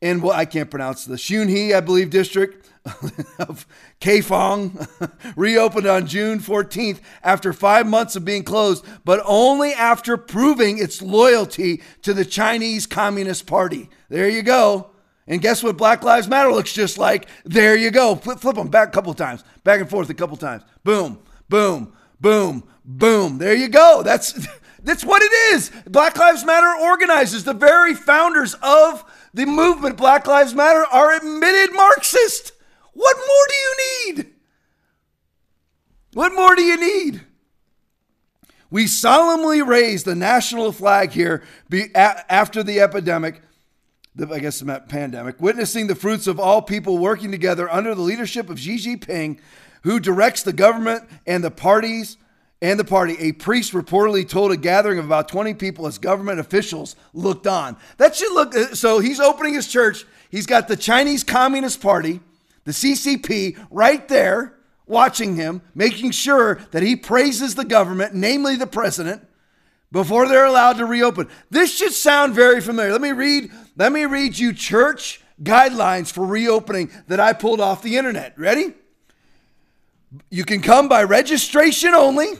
in well, I can't pronounce the Xunhei, I believe, district of Kaifeng reopened on June 14th after five months of being closed, but only after proving its loyalty to the Chinese Communist Party. There you go. And guess what Black Lives Matter looks just like? There you go. Flip, flip them back a couple times, back and forth a couple times. Boom, boom, boom, boom. There you go. That's that's what it is. Black Lives Matter organizers, the very founders of the movement Black Lives Matter, are admitted Marxist. What more do you need? What more do you need? We solemnly raise the national flag here after the epidemic the, I guess the pandemic, witnessing the fruits of all people working together under the leadership of Xi Jinping, who directs the government and the parties and the party. A priest reportedly told a gathering of about 20 people as government officials looked on. That should look uh, so he's opening his church. He's got the Chinese Communist Party, the CCP, right there watching him, making sure that he praises the government, namely the president, before they're allowed to reopen. This should sound very familiar. Let me read, let me read you church guidelines for reopening that I pulled off the internet. Ready? You can come by registration only,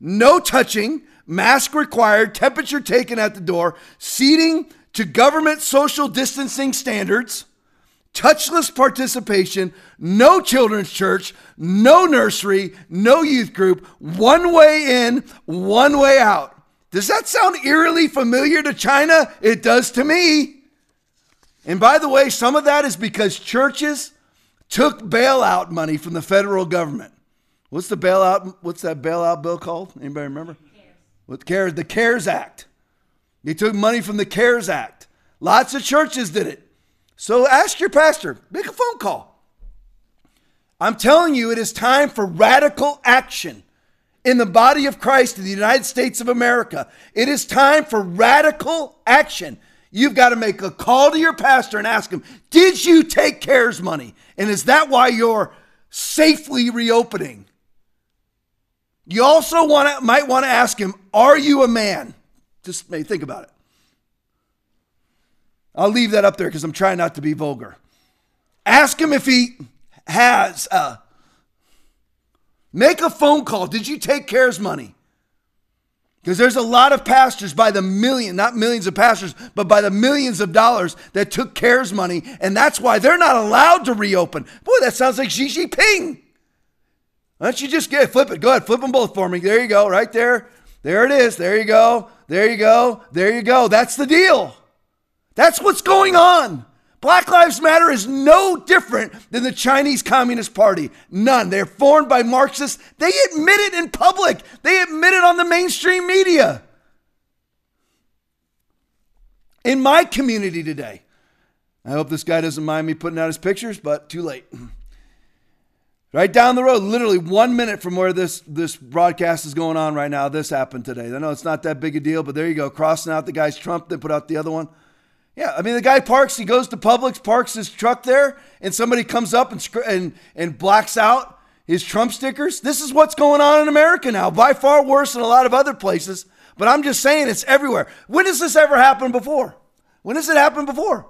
no touching, mask required, temperature taken at the door, seating to government social distancing standards, touchless participation, no children's church, no nursery, no youth group, one way in, one way out. Does that sound eerily familiar to China? It does to me. And by the way, some of that is because churches took bailout money from the federal government. What's the bailout? What's that bailout bill called? Anybody remember? What CARES? The CARES Act. They took money from the CARES Act. Lots of churches did it. So ask your pastor, make a phone call. I'm telling you, it is time for radical action in the body of Christ in the United States of America. It is time for radical action. You've got to make a call to your pastor and ask him, Did you take CARES money? And is that why you're safely reopening? You also want to, might want to ask him, Are you a man? Just maybe think about it. I'll leave that up there because I'm trying not to be vulgar. Ask him if he has. Uh, make a phone call. Did you take CARES money? Because there's a lot of pastors by the million, not millions of pastors, but by the millions of dollars that took CARES money, and that's why they're not allowed to reopen. Boy, that sounds like Xi Jinping. Why don't you just get flip it? Go ahead, flip them both for me. There you go, right there. There it is. There you go. There you go. There you go. That's the deal. That's what's going on. Black Lives Matter is no different than the Chinese Communist Party. None. They're formed by Marxists. They admit it in public, they admit it on the mainstream media. In my community today, I hope this guy doesn't mind me putting out his pictures, but too late. Right down the road, literally one minute from where this, this broadcast is going on right now, this happened today. I know it's not that big a deal, but there you go. Crossing out the guy's Trump, then put out the other one. Yeah, I mean, the guy parks, he goes to Publix, parks his truck there, and somebody comes up and, and, and blacks out his Trump stickers. This is what's going on in America now, by far worse than a lot of other places. But I'm just saying it's everywhere. When has this ever happened before? When has it happened before?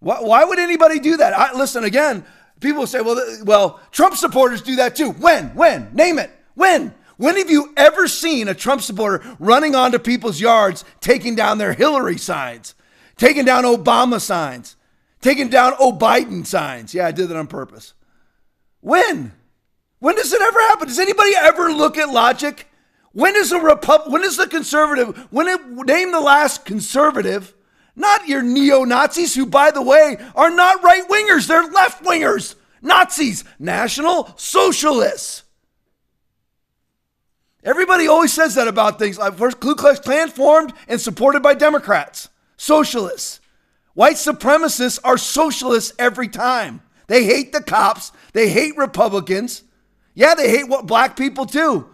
Why, why would anybody do that? I, listen, again, People say, well, well, Trump supporters do that too. When? When? Name it. When? When have you ever seen a Trump supporter running onto people's yards, taking down their Hillary signs, taking down Obama signs, taking down O'Biden signs? Yeah, I did that on purpose. When? When does it ever happen? Does anybody ever look at logic? When is a Repub- when is the conservative? When it name the last conservative not your neo Nazis, who, by the way, are not right wingers, they're left wingers. Nazis, National Socialists. Everybody always says that about things. Like first, Ku Klux Klan formed and supported by Democrats, socialists. White supremacists are socialists every time. They hate the cops. They hate Republicans. Yeah, they hate what black people too.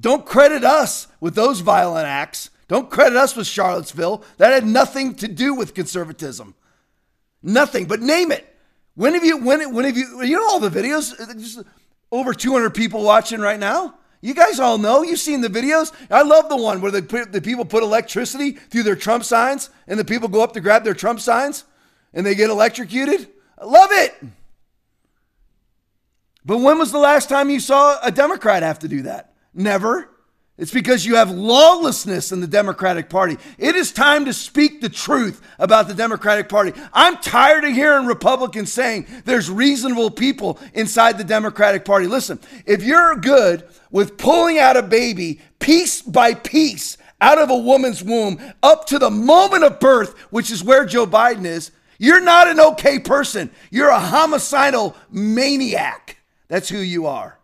Don't credit us with those violent acts. Don't credit us with Charlottesville. That had nothing to do with conservatism. Nothing, but name it. When have you, when, when have you, you know all the videos? Over 200 people watching right now. You guys all know. You've seen the videos. I love the one where the, the people put electricity through their Trump signs and the people go up to grab their Trump signs and they get electrocuted. I love it. But when was the last time you saw a Democrat have to do that? Never. It's because you have lawlessness in the Democratic Party. It is time to speak the truth about the Democratic Party. I'm tired of hearing Republicans saying there's reasonable people inside the Democratic Party. Listen, if you're good with pulling out a baby piece by piece out of a woman's womb up to the moment of birth, which is where Joe Biden is, you're not an okay person. You're a homicidal maniac. That's who you are.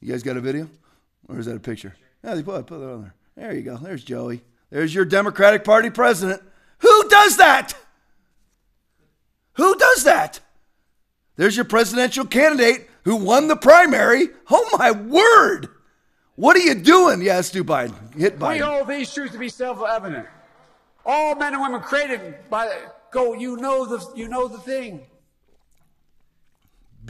You guys got a video? Or is that a picture? Yeah, they put, put it on there. There you go. There's Joey. There's your Democratic Party president. Who does that? Who does that? There's your presidential candidate who won the primary. Oh my word! What are you doing? Yeah, do Biden. Hit Biden. We hold these truths to be self-evident. All men and women created by go. You know the you know the thing.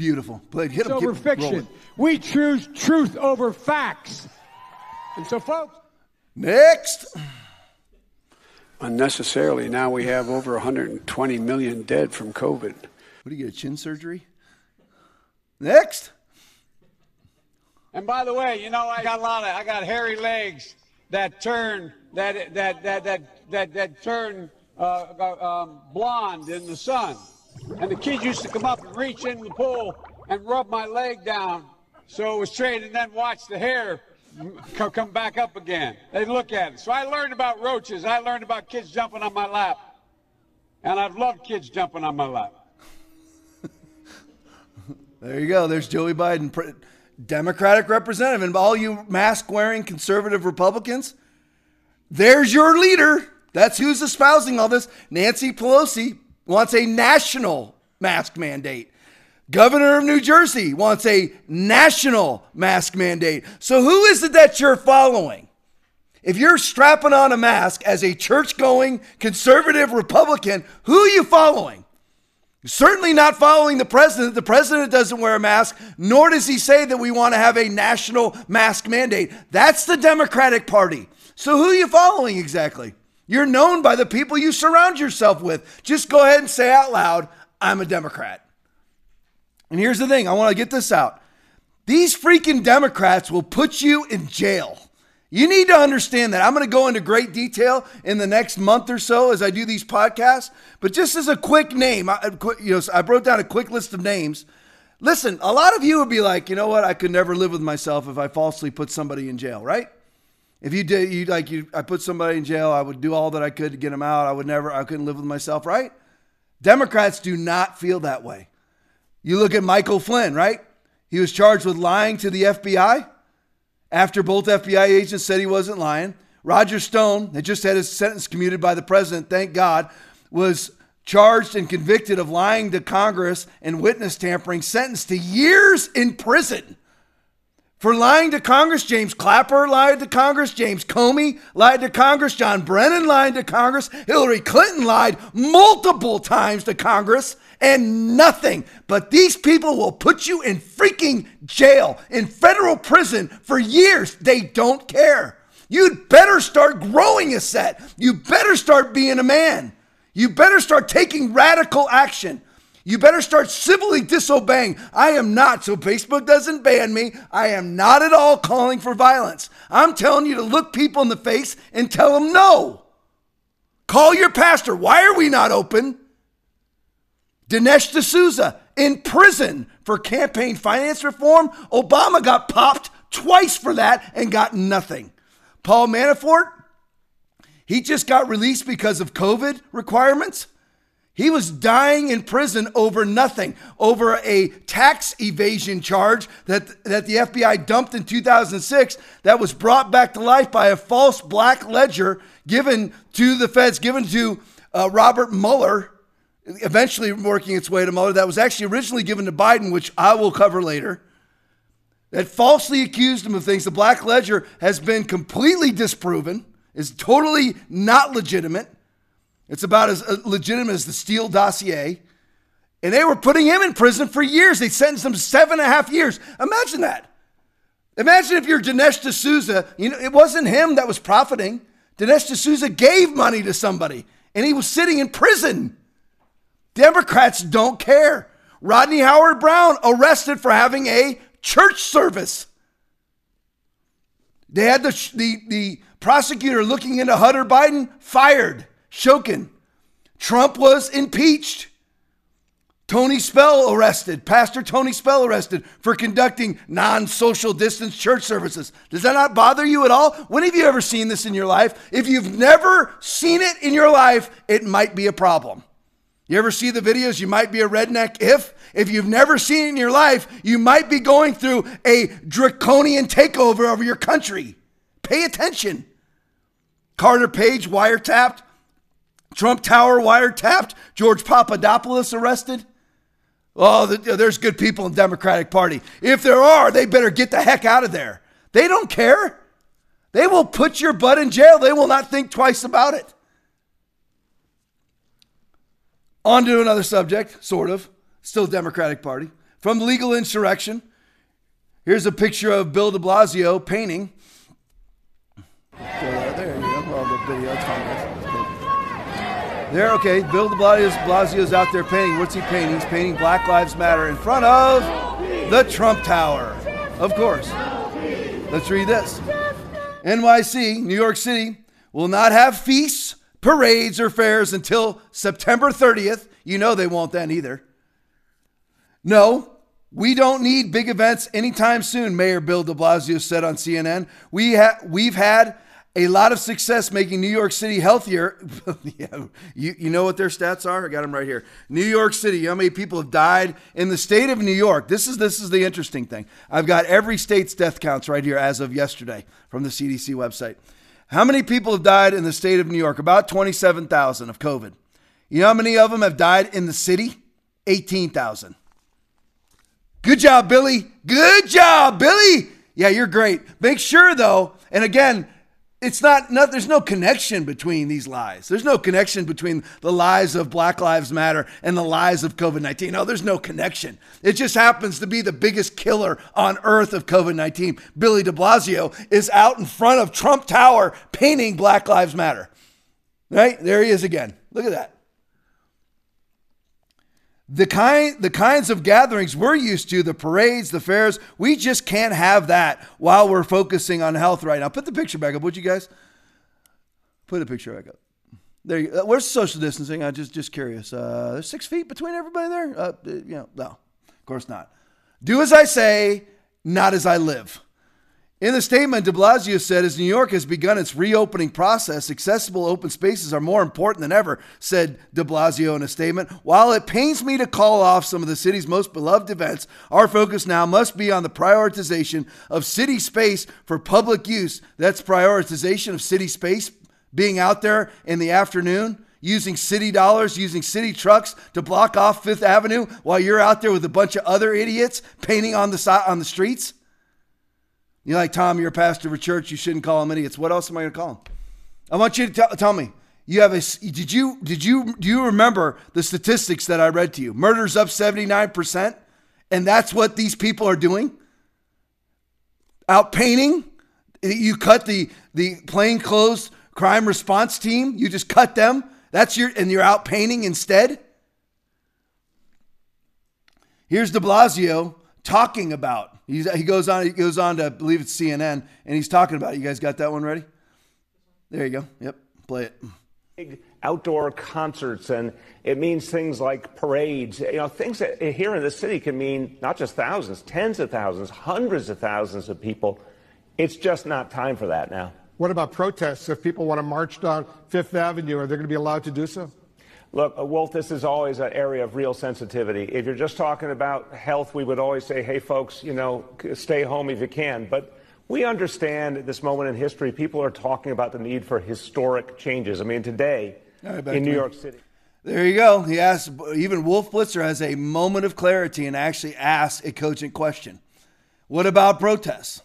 Beautiful. Play. Hit him. over keep fiction. rolling. We choose truth over facts. And so, folks. Next. Unnecessarily, now we have over 120 million dead from COVID. What do you get? A chin surgery? Next. And by the way, you know, I got a lot of, I got hairy legs that turn, that, that, that, that, that, that turn uh, um, blonde in the sun. And the kids used to come up and reach in the pool and rub my leg down so it was straight and then watch the hair co- come back up again. They look at it. So I learned about roaches. I learned about kids jumping on my lap. And I've loved kids jumping on my lap. There you go. There's Joey Biden, Democratic representative, and all you mask-wearing conservative Republicans. There's your leader. That's who's espousing all this. Nancy Pelosi wants a national mask mandate. Governor of New Jersey wants a national mask mandate. So who is it that you're following? If you're strapping on a mask as a church going conservative Republican, who are you following? Certainly not following the president. The president doesn't wear a mask, nor does he say that we want to have a national mask mandate. That's the Democratic Party. So who are you following exactly? You're known by the people you surround yourself with. Just go ahead and say out loud, I'm a Democrat. And here's the thing I want to get this out. These freaking Democrats will put you in jail. You need to understand that. I'm going to go into great detail in the next month or so as I do these podcasts. But just as a quick name, I, you know, I wrote down a quick list of names. Listen, a lot of you would be like, you know what? I could never live with myself if I falsely put somebody in jail, right? If you did, you like you, I put somebody in jail. I would do all that I could to get them out. I would never, I couldn't live with myself, right? Democrats do not feel that way. You look at Michael Flynn, right? He was charged with lying to the FBI after both FBI agents said he wasn't lying. Roger Stone had just had his sentence commuted by the president, thank God, was charged and convicted of lying to Congress and witness tampering, sentenced to years in prison. For lying to Congress, James Clapper lied to Congress, James Comey lied to Congress, John Brennan lied to Congress, Hillary Clinton lied multiple times to Congress, and nothing. But these people will put you in freaking jail, in federal prison for years. They don't care. You'd better start growing a set. You better start being a man. You better start taking radical action. You better start civilly disobeying. I am not, so Facebook doesn't ban me. I am not at all calling for violence. I'm telling you to look people in the face and tell them no. Call your pastor. Why are we not open? Dinesh D'Souza in prison for campaign finance reform. Obama got popped twice for that and got nothing. Paul Manafort, he just got released because of COVID requirements. He was dying in prison over nothing, over a tax evasion charge that, that the FBI dumped in 2006 that was brought back to life by a false black ledger given to the feds, given to uh, Robert Mueller, eventually working its way to Mueller, that was actually originally given to Biden, which I will cover later. That falsely accused him of things. The black ledger has been completely disproven, is totally not legitimate. It's about as legitimate as the Steele dossier. And they were putting him in prison for years. They sentenced him seven and a half years. Imagine that. Imagine if you're Dinesh D'Souza, you know, it wasn't him that was profiting. Dinesh D'Souza gave money to somebody and he was sitting in prison. Democrats don't care. Rodney Howard-Browne arrested for having a church service. They had the, the, the prosecutor looking into Hunter Biden fired. Shokin. Trump was impeached. Tony Spell arrested, Pastor Tony Spell arrested for conducting non social distance church services. Does that not bother you at all? When have you ever seen this in your life? If you've never seen it in your life, it might be a problem. You ever see the videos? You might be a redneck if. If you've never seen it in your life, you might be going through a draconian takeover of your country. Pay attention. Carter Page wiretapped. Trump Tower wiretapped. George Papadopoulos arrested. Oh, there's good people in the Democratic Party. If there are, they better get the heck out of there. They don't care. They will put your butt in jail. They will not think twice about it. On to another subject, sort of. Still Democratic Party. From legal insurrection. Here's a picture of Bill de Blasio painting. There you go. Well, the video. There, okay. Bill de Blasio's, out there painting. What's he painting? He's painting Black Lives Matter in front of the Trump Tower. Of course. Let's read this. NYC, New York City, will not have feasts, parades, or fairs until September 30th. You know they won't then either. No, we don't need big events anytime soon, Mayor Bill de Blasio said on CNN. We ha- we've had a lot of success making New York City healthier. yeah, you, you know what their stats are? I got them right here. New York City, how many people have died in the state of New York? This is this is the interesting thing. I've got every state's death counts right here as of yesterday from the CDC website. How many people have died in the state of New York? About 27,000 of COVID. You know how many of them have died in the city? 18,000. Good job, Billy. Good job, Billy. Yeah, you're great. Make sure though, and again, it's not, not, there's no connection between these lies. There's no connection between the lies of Black Lives Matter and the lies of COVID 19. No, there's no connection. It just happens to be the biggest killer on earth of COVID 19. Billy de Blasio is out in front of Trump Tower painting Black Lives Matter. Right? There he is again. Look at that the kind the kinds of gatherings we're used to the parades the fairs we just can't have that while we're focusing on health right now. Put the picture back up would you guys? Put the picture back up. There you go. where's social distancing? I'm just just curious. Uh there's six feet between everybody there? Uh, you know no of course not. Do as i say not as i live in the statement, de Blasio said, as New York has begun its reopening process, accessible open spaces are more important than ever, said de Blasio in a statement. While it pains me to call off some of the city's most beloved events, our focus now must be on the prioritization of city space for public use. That's prioritization of city space, being out there in the afternoon, using city dollars, using city trucks to block off Fifth Avenue while you're out there with a bunch of other idiots painting on the, on the streets. You're like, Tom, you're a pastor of a church. You shouldn't call them idiots. What else am I going to call them? I want you to tell, tell me. You have a did you did you do you remember the statistics that I read to you? Murders up 79%, and that's what these people are doing? Out painting? You cut the the plainclothes crime response team, you just cut them. That's your and you're out painting instead? Here's de Blasio talking about He's, he goes on. He goes on to I believe it's CNN, and he's talking about it. You guys got that one ready? There you go. Yep, play it. Big outdoor concerts, and it means things like parades. You know, things that here in the city can mean not just thousands, tens of thousands, hundreds of thousands of people. It's just not time for that now. What about protests? If people want to march down Fifth Avenue, are they going to be allowed to do so? Look, uh, Wolf, this is always an area of real sensitivity. If you're just talking about health, we would always say, hey, folks, you know, stay home if you can. But we understand at this moment in history, people are talking about the need for historic changes. I mean, today right, in New York City. There you go. He asked, even Wolf Blitzer has a moment of clarity and actually asks a cogent question. What about protests?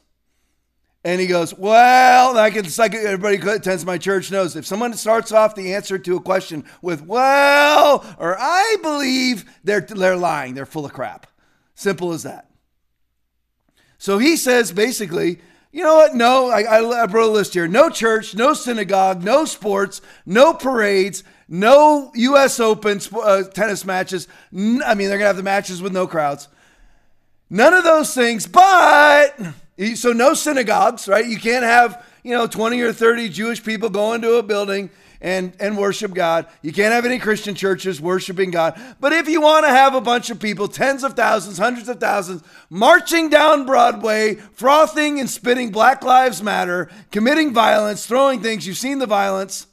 And he goes, Well, it's like everybody who attends my church knows if someone starts off the answer to a question with, Well, or I believe, they're, they're lying. They're full of crap. Simple as that. So he says basically, you know what? No, I, I, wrote a list here. No church, no synagogue, no sports, no parades, no U.S. Open uh, tennis matches. I mean, they're going to have the matches with no crowds. None of those things, but so no synagogues, right? You can't have, you know, 20 or 30 Jewish people go into a building and, and worship God. You can't have any Christian churches worshiping God. But if you want to have a bunch of people, tens of thousands, hundreds of thousands, marching down Broadway, frothing and spitting Black Lives Matter, committing violence, throwing things, you've seen the violence.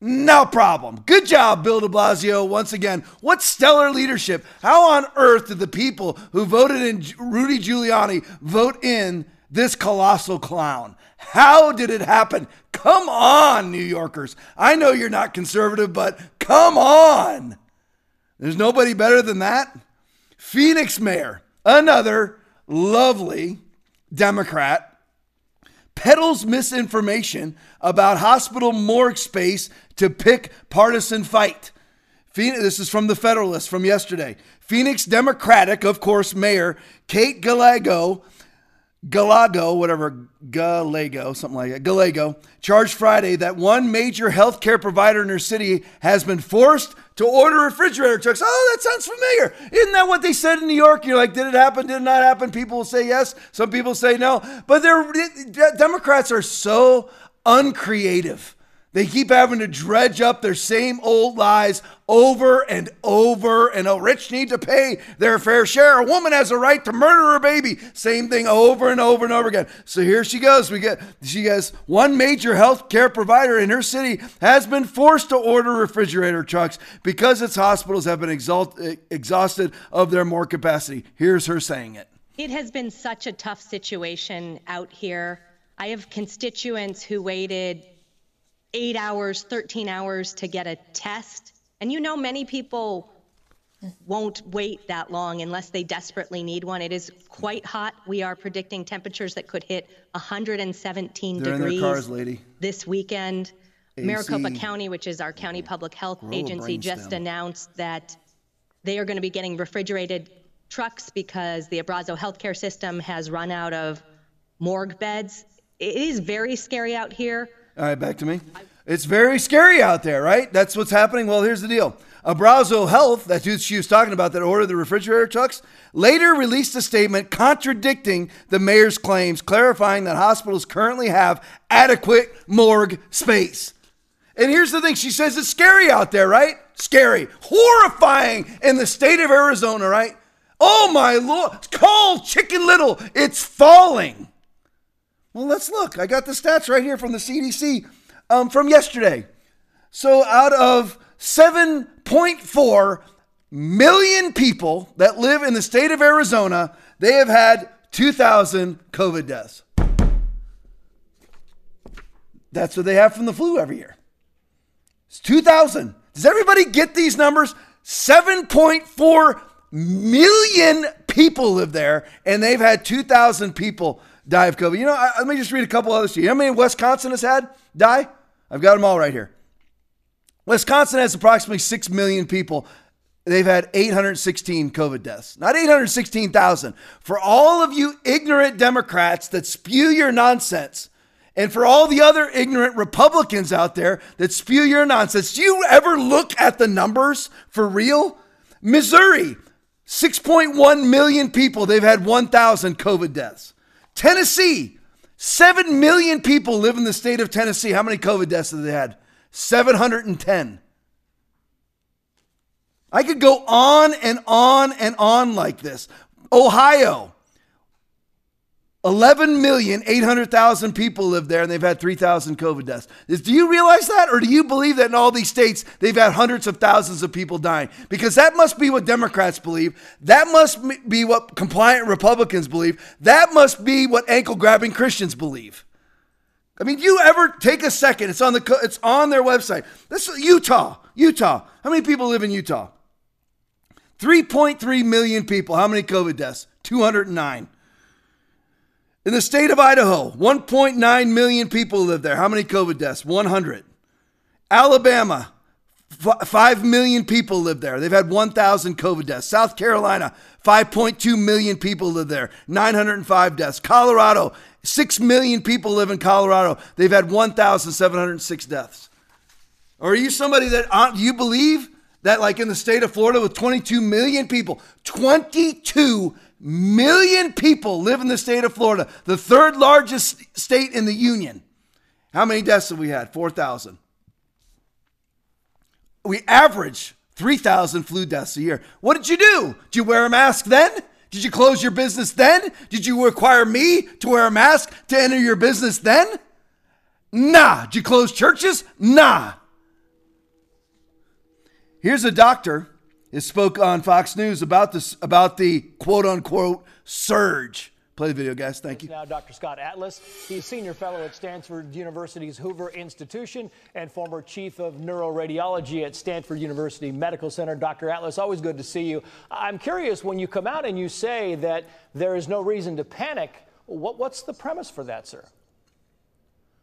No problem. Good job, Bill de Blasio. Once again, what stellar leadership. How on earth did the people who voted in Rudy Giuliani vote in this colossal clown? How did it happen? Come on, New Yorkers. I know you're not conservative, but come on. There's nobody better than that. Phoenix mayor, another lovely Democrat, peddles misinformation about hospital morgue space to pick partisan fight. This is from the Federalist from yesterday. Phoenix Democratic, of course, Mayor Kate Gallego Galago, whatever, Gallego, something like that, Gallego, charged Friday that one major healthcare provider in her city has been forced to order refrigerator trucks. Oh, that sounds familiar. Isn't that what they said in New York? You're like, did it happen? Did it not happen? People will say yes. Some people say no. But they're, Democrats are so uncreative. They keep having to dredge up their same old lies over and over. And oh, rich need to pay their fair share. A woman has a right to murder her baby. Same thing over and over and over again. So here she goes. We get she goes. One major health care provider in her city has been forced to order refrigerator trucks because its hospitals have been exalt, exhausted of their more capacity. Here's her saying it. It has been such a tough situation out here. I have constituents who waited eight hours, 13 hours to get a test. And you know, many people won't wait that long unless they desperately need one. It is quite hot. We are predicting temperatures that could hit 117 They're degrees cars, lady. this weekend. AC. Maricopa County, which is our county public health Roll agency, just brainstem. announced that they are going to be getting refrigerated trucks because the Abrazo healthcare system has run out of morgue beds. It is very scary out here. All right, back to me. It's very scary out there, right? That's what's happening. Well, here's the deal. Abrazo Health, that's who she was talking about that ordered the refrigerator trucks, later released a statement contradicting the mayor's claims, clarifying that hospitals currently have adequate morgue space. And here's the thing she says it's scary out there, right? Scary. Horrifying in the state of Arizona, right? Oh my lord. Called Chicken Little. It's falling. Well, let's look. I got the stats right here from the CDC um, from yesterday. So, out of 7.4 million people that live in the state of Arizona, they have had 2,000 COVID deaths. That's what they have from the flu every year. It's 2,000. Does everybody get these numbers? 7.4 million people live there, and they've had 2,000 people die of COVID. You know, I, let me just read a couple others to you. You know how many Wisconsin has had die? I've got them all right here. Wisconsin has approximately 6 million people. They've had 816 COVID deaths, not 816,000. For all of you ignorant Democrats that spew your nonsense, and for all the other ignorant Republicans out there that spew your nonsense, do you ever look at the numbers for real? Missouri, 6.1 million people, they've had 1,000 COVID deaths. Tennessee, 7 million people live in the state of Tennessee. How many COVID deaths have they had? 710. I could go on and on and on like this. Ohio, 11,800,000 people live there and they've had 3,000 COVID deaths. Do you realize that? Or do you believe that in all these states they've had hundreds of thousands of people dying? Because that must be what Democrats believe. That must be what compliant Republicans believe. That must be what ankle grabbing Christians believe. I mean, do you ever take a second? It's on the it's on their website. This is Utah, Utah. How many people live in Utah? 3.3 million people. How many COVID deaths? 209. In the state of Idaho, 1.9 million people live there. How many COVID deaths? 100. Alabama, f- 5 million people live there. They've had 1,000 COVID deaths. South Carolina, 5.2 million people live there. 905 deaths. Colorado, 6 million people live in Colorado. They've had 1,706 deaths. Or are you somebody that uh, you believe that like in the state of Florida with 22 million people, 22 million people live in the state of Florida, the third largest state in the union. How many deaths have we had? 4,000. We average 3,000 flu deaths a year. What did you do? Did you wear a mask then? Did you close your business then? Did you require me to wear a mask to enter your business then? Nah. Did you close churches? Nah. Here's a doctor spoke on Fox News about this about the quote unquote surge. Play the video, guys. Thank you. Now, Dr. Scott Atlas. He's senior fellow at Stanford University's Hoover Institution and former chief of neuroradiology at Stanford University Medical Center. Dr. Atlas, always good to see you. I'm curious when you come out and you say that there is no reason to panic. What, what's the premise for that, sir?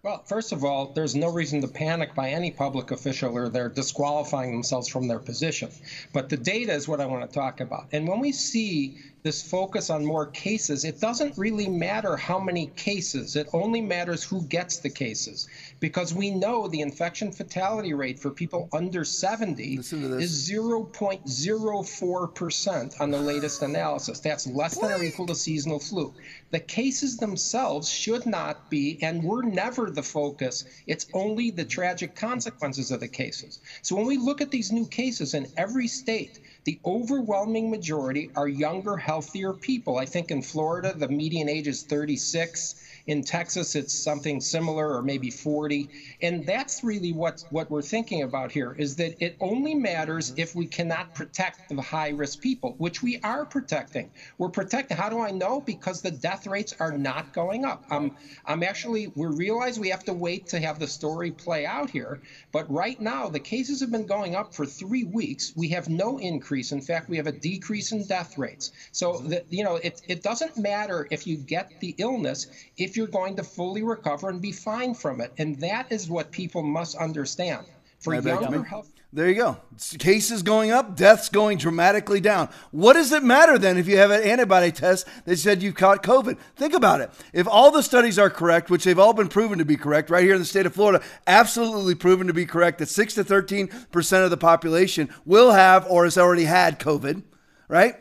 Well, first of all, there's no reason to panic by any public official or they're disqualifying themselves from their position. But the data is what I want to talk about. And when we see this focus on more cases, it doesn't really matter how many cases. It only matters who gets the cases. Because we know the infection fatality rate for people under 70 is 0.04% on the latest analysis. That's less than or equal to seasonal flu. The cases themselves should not be and were never the focus. It's only the tragic consequences of the cases. So when we look at these new cases in every state, the overwhelming majority are younger, healthier people. I think in Florida, the median age is 36. In Texas, it's something similar or maybe 40. And that's really what, what we're thinking about here is that it only matters mm-hmm. if we cannot protect the high risk people, which we are protecting. We're protecting. How do I know? Because the death rates are not going up. I'm, I'm actually, we realize we have to wait to have the story play out here. But right now, the cases have been going up for three weeks. We have no increase. In fact, we have a decrease in death rates. So, mm-hmm. the, you know, it, it doesn't matter if you get the illness if you're going to fully recover and be fine from it. And that is what people must understand. For Right younger health There you go. Cases going up, deaths going dramatically down. What does it matter then if you have an antibody test that said you've caught COVID? Think about it. If all the studies are correct, which they've all been proven to be correct, right here in the state of Florida, absolutely proven to be correct, that 6 to 13% of the population will have or has already had COVID, right?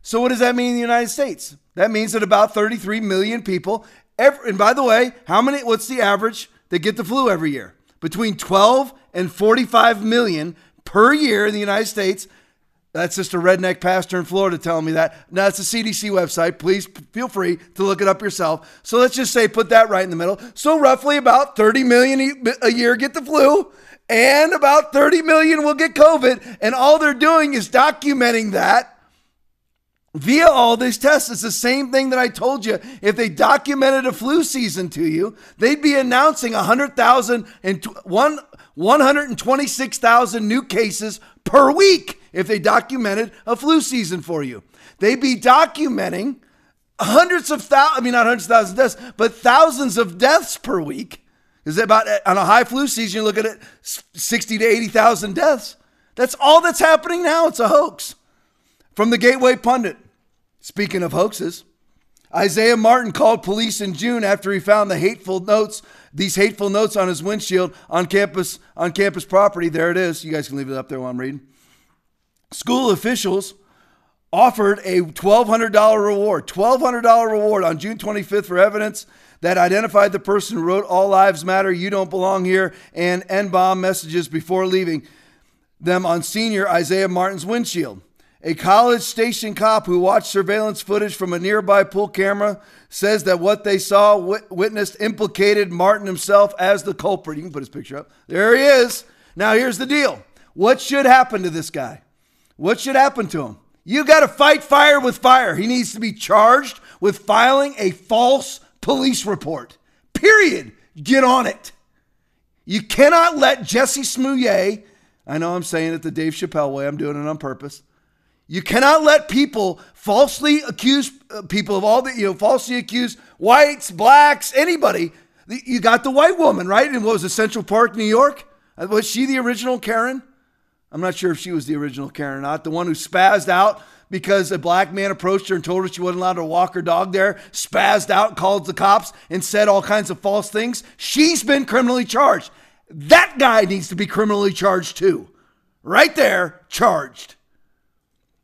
So what does that mean in the United States? That means that about 33 million people, every, and by the way, how many, what's the average that get the flu every year? Between 12 and 45 million per year in the United States. That's just a redneck pastor in Florida telling me that. Now, it's a CDC website. Please feel free to look it up yourself. So let's just say put that right in the middle. So roughly about 30 million a year get the flu, and about 30 million will get COVID. And all they're doing is documenting that via all these tests. It's the same thing that I told you. If they documented a flu season to you, they'd be announcing 100,000 and one, 126,000 new cases per week if they documented a flu season for you. They'd be documenting hundreds of thousands, I mean, not hundreds of thousands of deaths, but thousands of deaths per week. Is about on a high flu season, you look at it 60 to 80,000 deaths. That's all that's happening now. It's a hoax. From the Gateway Pundit. Speaking of hoaxes, Isaiah Martin called police in June after he found the hateful notes, these hateful notes on his windshield on campus on campus property. There it is. You guys can leave it up there while I'm reading. School officials offered a $1,200 reward, $1,200 reward on June 25th for evidence that identified the person who wrote "All Lives Matter," "You Don't Belong Here," and "N-bomb" messages before leaving them on senior Isaiah Martin's windshield. A college station cop who watched surveillance footage from a nearby pool camera says that what they saw, wit- witnessed, implicated Martin himself as the culprit. You can put his picture up. There he is. Now, here's the deal what should happen to this guy? What should happen to him? You got to fight fire with fire. He needs to be charged with filing a false police report. Period. Get on it. You cannot let Jesse Smouye, I know I'm saying it the Dave Chappelle way, I'm doing it on purpose. You cannot let people falsely accuse uh, people of all the, you know, falsely accuse whites, blacks, anybody. You got the white woman, right? And what was it, Central Park, New York? Uh, Was she the original Karen? I'm not sure if she was the original Karen or not. The one who spazzed out because a black man approached her and told her she wasn't allowed to walk her dog there, spazzed out, called the cops, and said all kinds of false things. She's been criminally charged. That guy needs to be criminally charged too. Right there, charged.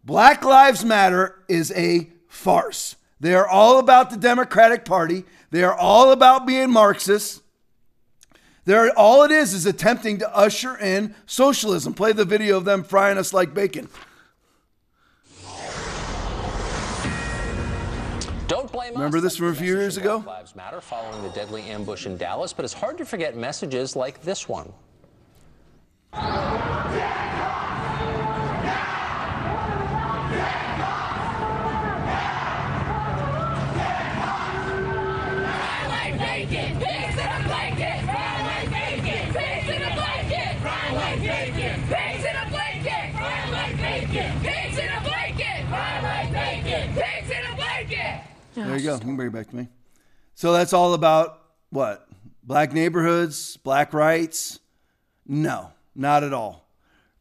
Black Lives Matter is a farce. They are all about the Democratic Party. They are all about being Marxists. They're, all it is is attempting to usher in socialism. Play the video of them frying us like bacon. Don't blame Remember us. this from a few years ago? Black Lives Matter following the deadly ambush in Dallas, but it's hard to forget messages like this one. There you go. You can bring it back to me. So that's all about what? Black neighborhoods, black rights? No, not at all.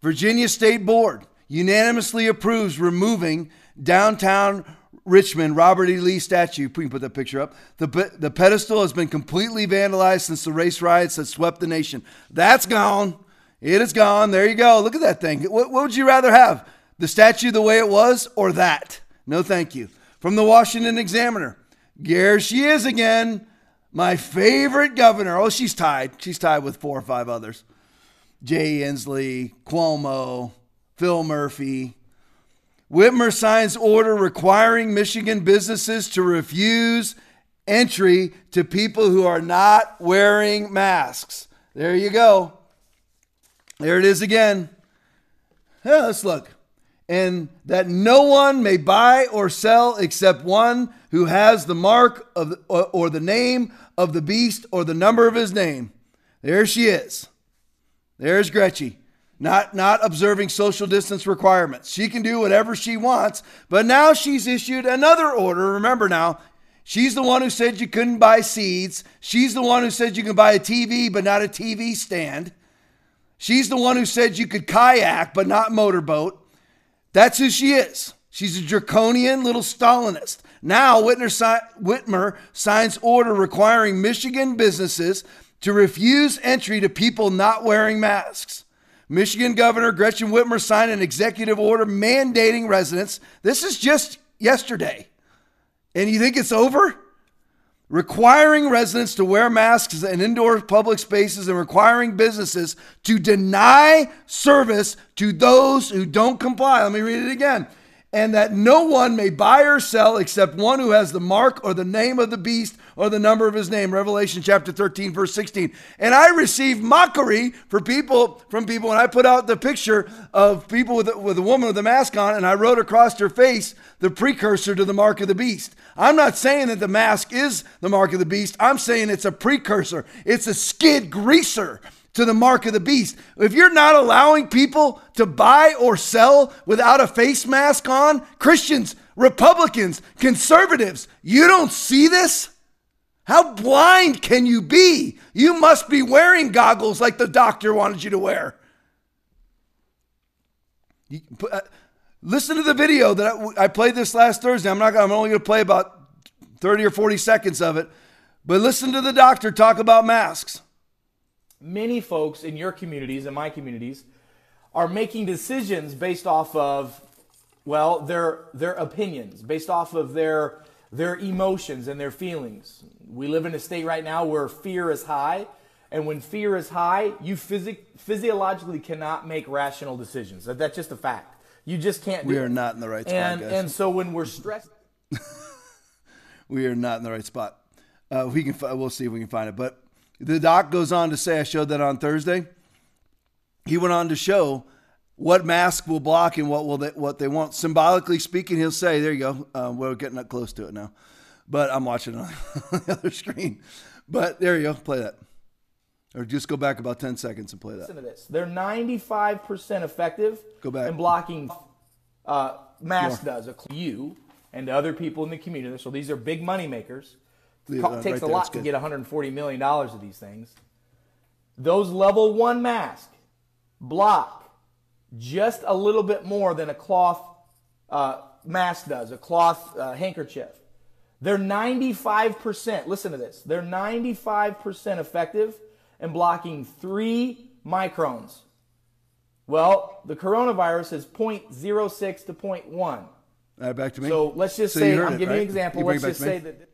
Virginia State Board unanimously approves removing downtown Richmond Robert E. Lee statue. We can put that picture up. The, the pedestal has been completely vandalized since the race riots that swept the nation. That's gone. It is gone. There you go. Look at that thing. What, what would you rather have? The statue the way it was or that? No, thank you. From the Washington Examiner. Here she is again. My favorite governor. Oh, she's tied. She's tied with four or five others. Jay Inslee, Cuomo, Phil Murphy. Whitmer signs order requiring Michigan businesses to refuse entry to people who are not wearing masks. There you go. There it is again. Yeah, let's look. And that no one may buy or sell except one who has the mark of or, or the name of the beast or the number of his name. There she is. There's Gretchen. Not, not observing social distance requirements. She can do whatever she wants, but now she's issued another order. Remember now, she's the one who said you couldn't buy seeds. She's the one who said you can buy a TV, but not a TV stand. She's the one who said you could kayak, but not motorboat. That's who she is. She's a draconian little Stalinist. Now, Whitmer, si- Whitmer signs order requiring Michigan businesses to refuse entry to people not wearing masks. Michigan Governor Gretchen Whitmer signed an executive order mandating residents. This is just yesterday. And you think it's over? Requiring residents to wear masks in indoor public spaces and requiring businesses to deny service to those who don't comply. Let me read it again. And that no one may buy or sell except one who has the mark or the name of the beast or the number of his name. Revelation chapter 13, verse 16. And I received mockery for people from people when I put out the picture of people with, with a woman with a mask on, and I wrote across her face the precursor to the mark of the beast. I'm not saying that the mask is the mark of the beast. I'm saying it's a precursor. It's a skid greaser to the mark of the beast. If you're not allowing people to buy or sell without a face mask on, Christians, Republicans, conservatives, you don't see this? How blind can you be? You must be wearing goggles like the doctor wanted you to wear. Uh, listen to the video that I, played this last Thursday. I'm not. I'm only going to play about 30 or 40 seconds of it, but listen to the doctor talk about masks. Many folks in your communities and my communities are making decisions based off of, well, their their opinions, based off of their their emotions and their feelings. We live in a state right now where fear is high. And when fear is high, you physi- physiologically cannot make rational decisions. That's just a fact. You just can't We are it. not in the right spot, and, guys. And so when we're stressed, we are not in the right spot. Uh, we can. fi- We'll see if we can find it. But the doc goes on to say, I showed that on Thursday. He went on to show what mask will block and what will they, what they want. Symbolically speaking, he'll say, "There you go." Uh, we're getting up close to it now, but I'm watching on the other screen. But there you go. Play that, or just go back about ten seconds and play that. listen to this. They're 95% effective Go back. in blocking uh, mask More. does. You and other people in the community. So these are big money makers. Leave Co- it, uh, takes right a lot to get 140 million dollars of these things. Those level one mask block just a little bit more than a cloth uh, mask does, a cloth uh, handkerchief. They're 95%, listen to this, they're 95% effective in blocking three microns. Well, the coronavirus is 0.06 to 0.1. All right, back to me. So let's just So say, I'm it, giving you right? an example. Let's just say that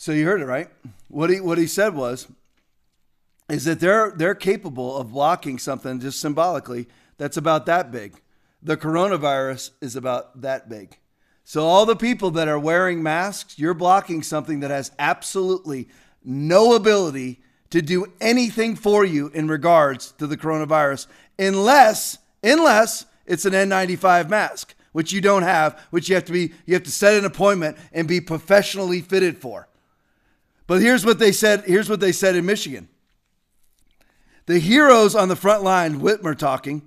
So you heard it right. What he what he said was, is that they're they're capable of blocking something just symbolically that's about that big. The coronavirus is about that big. So all the people that are wearing masks, you're blocking something that has absolutely no ability to do anything for you in regards to the coronavirus, unless unless it's an N95 mask, which you don't have, which you have to be you have to set an appointment and be professionally fitted for. But here's what they said. Here's what they said in Michigan. The heroes on the front line, Whitmer talking,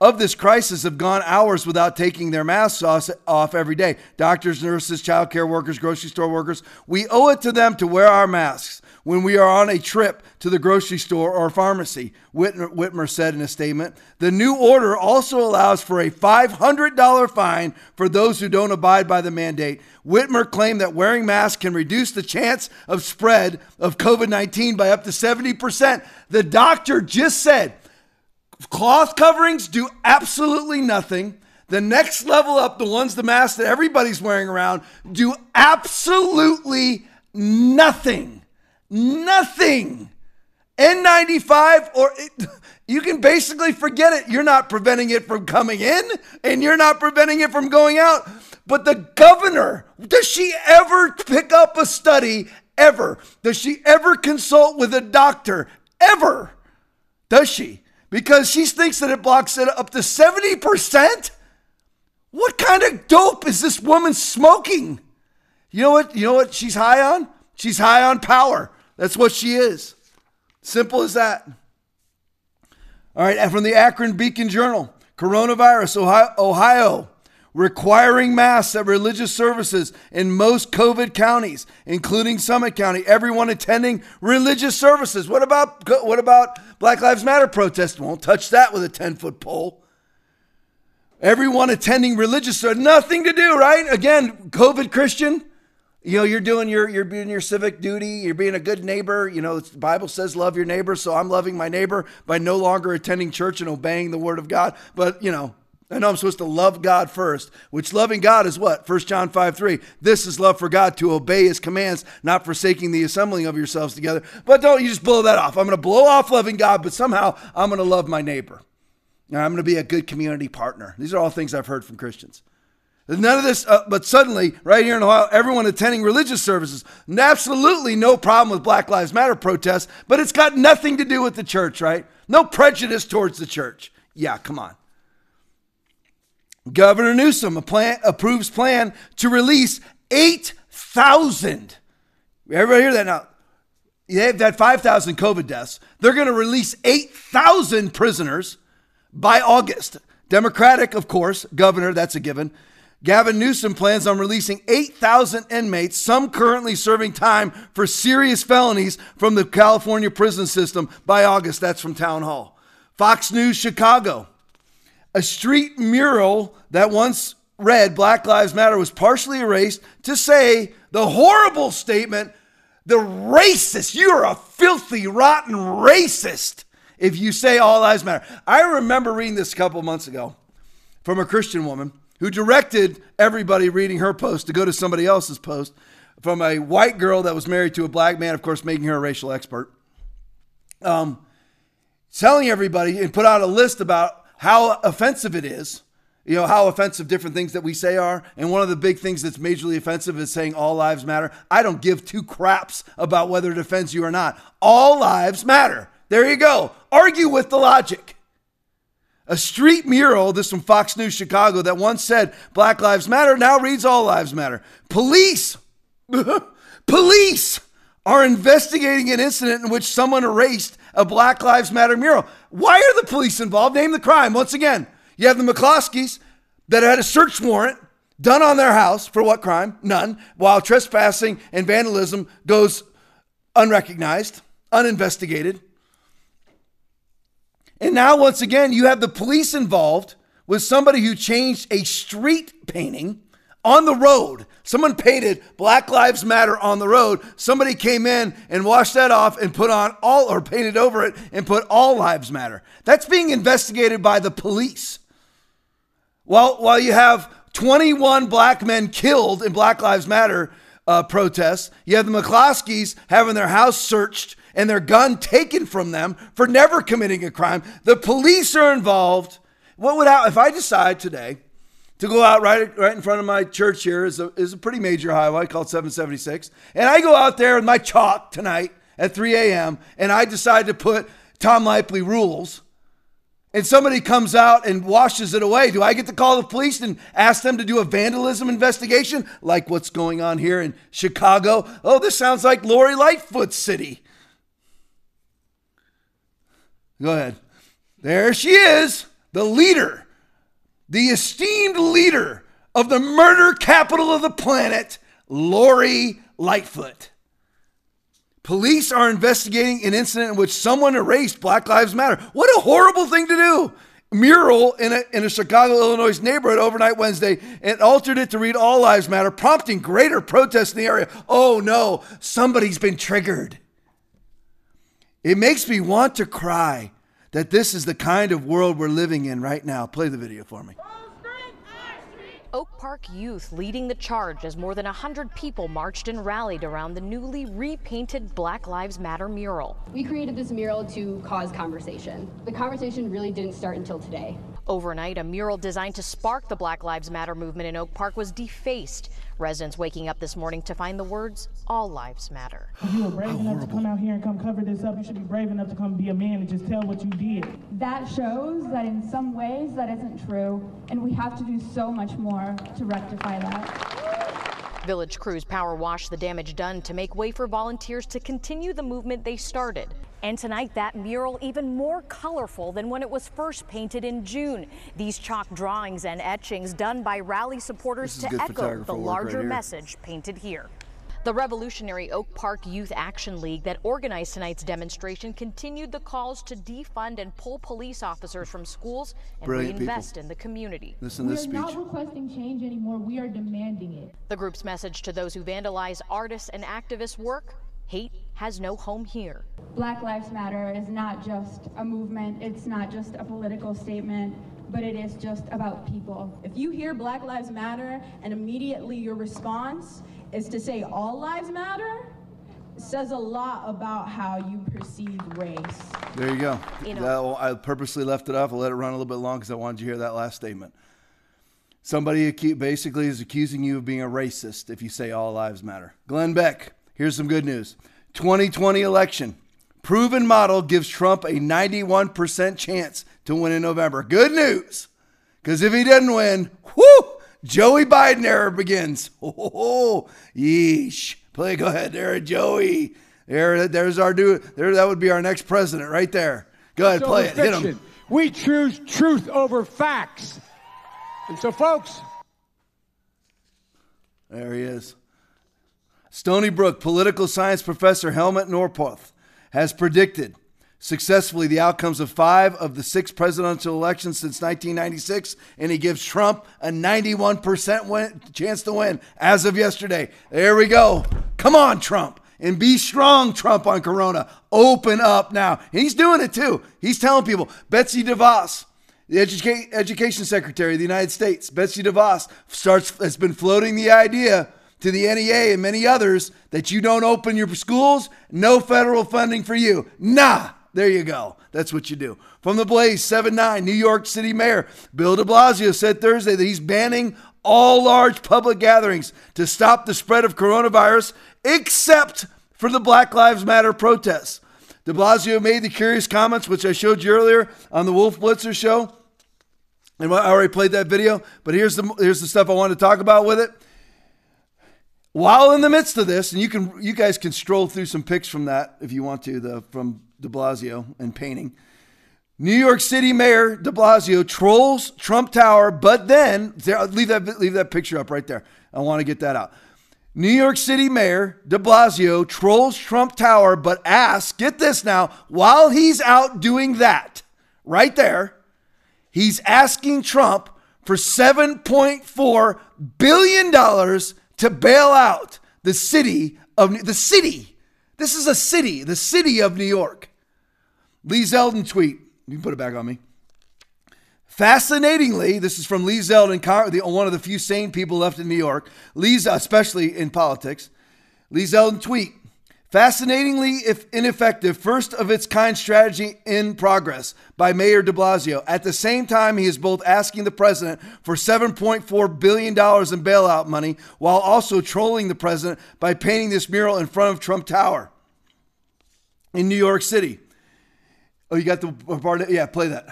of this crisis have gone hours without taking their masks off, every day. Doctors, nurses, childcare workers, grocery store workers. We owe it to them to wear our masks when we are on a trip to the grocery store or pharmacy, Whitmer, Whitmer said in a statement. The new order also allows for a $500 fine for those who don't abide by the mandate. Whitmer claimed that wearing masks can reduce the chance of spread of COVID 19 by up to 70%. The doctor just said cloth coverings do absolutely nothing. The next level up, the ones, the masks that everybody's wearing around, do absolutely nothing. Nothing. N95 or it, you can basically forget it. You're not preventing it from coming in and you're not preventing it from going out. But the governor, does she ever pick up a study ever? Does she ever consult with a doctor ever? Does she? Because she thinks that it blocks it up to 70%? What kind of dope is this woman smoking? You know what? You know what she's high on? She's high on power. That's what she is. Simple as that. All right, and from the Akron Beacon Journal coronavirus, Ohio, Ohio requiring masks at religious services in most COVID counties, including Summit County. Everyone attending religious services. What about what about Black Lives Matter protest? Won't touch that with a 10 foot pole. Everyone attending religious service, nothing to do, right? Again, COVID Christian, you know, you're doing your you're doing your civic duty. You're being a good neighbor. You know, the Bible says love your neighbor. So I'm loving my neighbor by no longer attending church and obeying the word of God. But you know, I know I'm supposed to love God first, which loving God is what? 1 John 5 3. This is love for God to obey his commands, not forsaking the assembling of yourselves together. But don't you just blow that off. I'm going to blow off loving God, but somehow I'm going to love my neighbor. I'm going to be a good community partner. These are all things I've heard from Christians. None of this, uh, but suddenly, right here in Ohio, everyone attending religious services. Absolutely no problem with Black Lives Matter protests, but it's got nothing to do with the church, right? No prejudice towards the church. Yeah, come on. Governor Newsom plan, approves plan to release 8,000. Everybody hear that now? They've had 5,000 COVID deaths. They're going to release 8,000 prisoners by August. Democratic, of course, governor, that's a given. Gavin Newsom plans on releasing 8,000 inmates, some currently serving time for serious felonies from the California prison system by August. That's from Town Hall. Fox News Chicago. A street mural that once read Black Lives Matter was partially erased to say the horrible statement the racist, you're a filthy, rotten racist if you say all lives matter. I remember reading this a couple months ago from a Christian woman who directed everybody reading her post to go to somebody else's post from a white girl that was married to a black man, of course, making her a racial expert. Um, telling everybody and put out a list about how offensive it is you know how offensive different things that we say are. And one of the big things that's majorly offensive is saying all lives matter. I don't give two craps about whether it offends you or not. All lives matter. There you go. Argue with the logic a street mural this from fox news chicago that once said black lives matter now reads all lives matter police police are investigating an incident in which someone erased a black lives matter mural why are the police involved name the crime once again you have the McCloskeys that had a search warrant done on their house for what crime? None. While trespassing and vandalism goes unrecognized, uninvestigated. And now, once again, you have the police involved with somebody who changed a street painting on the road. Someone painted Black Lives Matter on the road. Somebody came in and washed that off and put on all, or painted over it and put All Lives Matter. That's being investigated by the police. While, while you have 21 black men killed in Black Lives Matter uh, protests, you have the McCloskeys having their house searched and their gun taken from them for never committing a crime. The police are involved. What would happen if I decide today to go out right, right in front of my church here is a, is a pretty major highway called 776, and I go out there with my chalk tonight at 3 a.m. and I decide to put Tom Lively rules and somebody comes out and washes it away, do I get to call the police and ask them to do a vandalism investigation like what's going on here in Chicago? Oh, this sounds like Lori Lightfoot City. Go ahead. There she is. the leader, the esteemed leader of the murder capital of the planet, Lori Lightfoot. Police are investigating an incident in which someone erased Black Lives Matter. What a horrible thing to do! Mural in a, in a Chicago, Illinois neighborhood overnight Wednesday and altered it to read All Lives Matter, prompting greater protests in the area. Oh no, somebody's been triggered. It makes me want to cry that this is the kind of world we're living in right now. Play the video for me. Oak Park youth leading the charge as more than 100 people marched and rallied around the newly repainted Black Lives Matter mural. We created this mural to cause conversation. The conversation really didn't start until today. Overnight, a mural designed to spark the Black Lives Matter movement in Oak Park was defaced. Residents waking up this morning to find the words, All Lives Matter. If you were brave enough to come out here and come cover this up, you should be brave enough to come be a man and just tell what you did. That shows that in some ways that isn't true, and we have to do so much more to rectify that. Village crews power wash the damage done to make way for volunteers to continue the movement they started. And tonight, that mural even more colorful than when it was first painted in June. These chalk drawings and etchings done by rally supporters to echo the work right larger message painted here. The revolutionary Oak Park Youth Action League that organized tonight's demonstration continued the calls to defund and pull police officers from schools and Brilliant people. reinvest in the community. Listen to we this are not requesting change anymore, we are demanding it. The group's message to those who vandalize artists and activists' work hate has no home here. Black Lives Matter is not just a movement, it's not just a political statement, but it is just about people. If you hear Black Lives Matter and immediately your response is to say all lives matter, it says a lot about how you perceive race. There you go. You know- That- I purposely left it off. I let it run a little bit long because I wanted you to hear that last statement. Somebody basically is accusing you of being a racist if you say all lives matter. Glenn Beck, here's some good news. 2020 election. Proven model gives Trump a 91% chance to win in November. Good news. Because if he doesn't win, whoo, Joey Biden era begins. Oh, yeesh. Play, go ahead there, Joey. There, there's our dude. There, that would be our next president right there. Go ahead, play it. Hit him. We choose truth over facts. And so, folks, There he is. Stony Brook political science professor Helmut Norpoth has predicted successfully the outcomes of five of the six presidential elections since 1996, and he gives Trump a 91% win, chance to win as of yesterday. There we go. Come on, Trump. And be strong, Trump, on Corona. Open up now. And he's doing it too. He's telling people. Betsy DeVos, the educa- education secretary of the United States, Betsy DeVos, starts has been floating the idea to the NEA and many others that you don't open your schools, no federal funding for you. Nah, there you go. That's what you do. From the Blaze 7 9, New York City Mayor Bill de Blasio said Thursday that he's banning all large public gatherings to stop the spread of coronavirus, except for the Black Lives Matter protests. De Blasio made the curious comments, which I showed you earlier on the Wolf Blitzer show. And I already played that video, but here's the here's the stuff I wanted to talk about with it. While in the midst of this, and you can you guys can stroll through some pics from that if you want to, the from De Blasio and painting. New York City Mayor De Blasio trolls Trump Tower, but then there, leave that leave that picture up right there. I want to get that out. New York City Mayor De Blasio trolls Trump Tower, but asks, get this now, while he's out doing that, right there, he's asking Trump for $7.4 billion to bail out the city of the city. This is a city, the city of New York. Lee Zeldin tweet. You can put it back on me. Fascinatingly, this is from Lee Zeldin, one of the few sane people left in New York. Lee's, especially in politics. Lee Zeldin tweet. Fascinatingly, if ineffective, first of its kind strategy in progress by Mayor de Blasio. At the same time, he is both asking the president for $7.4 billion in bailout money while also trolling the president by painting this mural in front of Trump Tower in New York City. Oh, you got the part? Yeah, play that.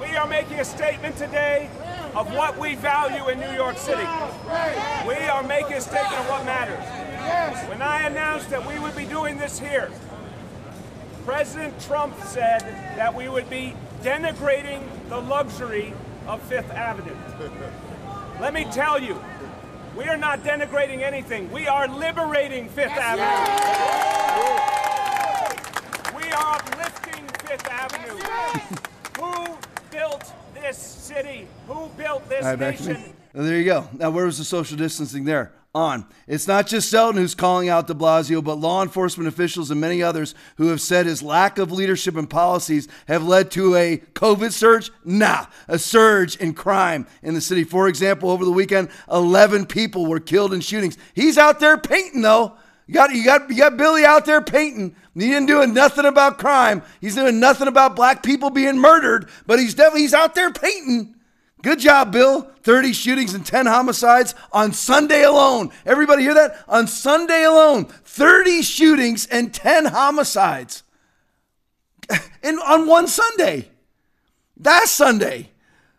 We are making a statement today of what we value in New York City. We are making a statement of what matters. When I announced that we would be doing this here, President Trump said that we would be denigrating the luxury of Fifth Avenue. Let me tell you, we are not denigrating anything. We are liberating Fifth Avenue. We are uplifting Fifth Avenue. Who built this city? Who built this All right, back to nation? me. There you go. Now, where was the social distancing there? On. It's not just Zeldin who's calling out de Blasio, but law enforcement officials and many others who have said his lack of leadership and policies have led to a COVID surge? Nah, a surge in crime in the city. For example, over the weekend, 11 people were killed in shootings. He's out there painting, though. You got, you got, you got Billy out there painting. He didn't doing nothing about crime. He's doing nothing about black people being murdered, but he's definitely he's out there painting. Good job, Bill. 30 shootings and 10 homicides on Sunday alone. Everybody hear that? On Sunday alone, 30 shootings and 10 homicides. And on one Sunday. That Sunday.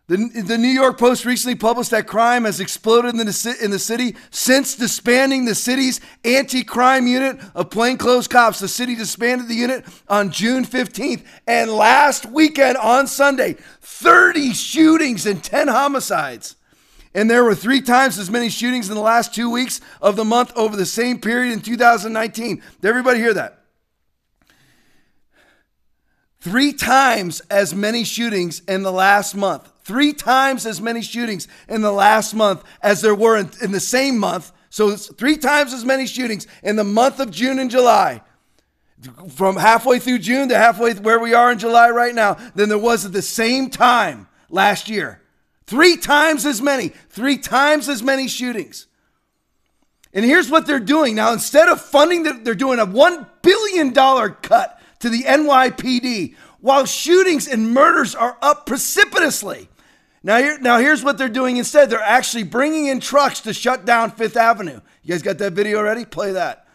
The, the New York Post recently published that crime has exploded in the, in the city since disbanding the city's anti crime unit of plainclothes cops. The city disbanded the unit on June 15th. And last weekend on Sunday, 30 shootings and 10 homicides. And there were three times as many shootings in the last two weeks of the month over the same period in 2019. Did everybody hear that? Three times as many shootings in the last month. Three times as many shootings in the last month as there were in, in the same month. So it's three times as many shootings in the month of June and July. From halfway through June to halfway where we are in July right now, than there was at the same time last year. Three times as many. Three times as many shootings. And here's what they're doing now. Instead of funding, the, they're doing a $1 billion cut to the NYPD while shootings and murders are up precipitously. Now, here, now here's what they're doing instead. They're actually bringing in trucks to shut down Fifth Avenue. You guys got that video ready? Play that.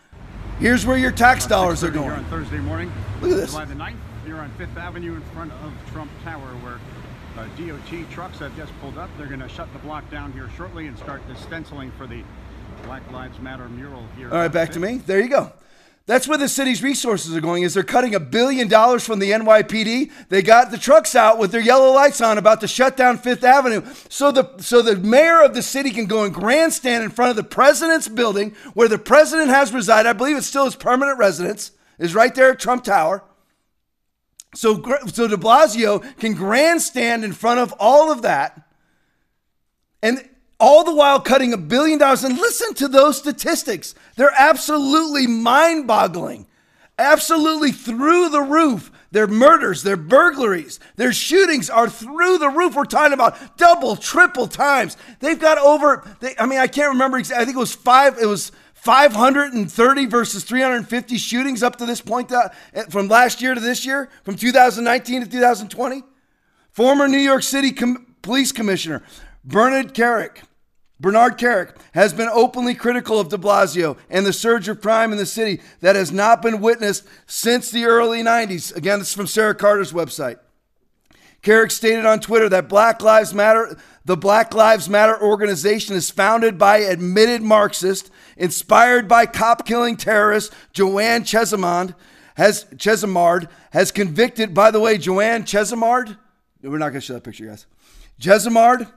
Here's where your tax dollars are going. Here on Thursday morning, Look at this. July the 9th, here on Fifth Avenue in front of Trump Tower, where uh, DOT trucks have just pulled up. They're going to shut the block down here shortly and start the stenciling for the Black Lives Matter mural here. All right, back to me. There you go. That's where the city's resources are going. Is they're cutting a billion dollars from the NYPD. They got the trucks out with their yellow lights on, about to shut down Fifth Avenue, so the so the mayor of the city can go and grandstand in front of the president's building, where the president has resided. I believe it's still his permanent residence. Is right there at Trump Tower. So so De Blasio can grandstand in front of all of that, and all the while cutting a billion dollars. And listen to those statistics. They're absolutely mind boggling, absolutely through the roof. Their murders, their burglaries, their shootings are through the roof. We're talking about double, triple times. They've got over, they, I mean, I can't remember exactly. I think it was five, it was 530 versus 350 shootings up to this point uh, from last year to this year, from 2019 to 2020. Former New York City Com- Police Commissioner Bernard Kerik, Bernard Kerik has been openly critical of de Blasio and the surge of crime in the city that has not been witnessed since the early 90s. Again, this is from Sarah Carter's website. Kerik stated on Twitter that Black Lives Matter, the Black Lives Matter organization is founded by admitted Marxist, inspired by cop-killing terrorist Joanne Chesimard, has Chesimard has convicted. By the way, Joanne Chesimard, we're not going to show that picture, guys. Chesimard,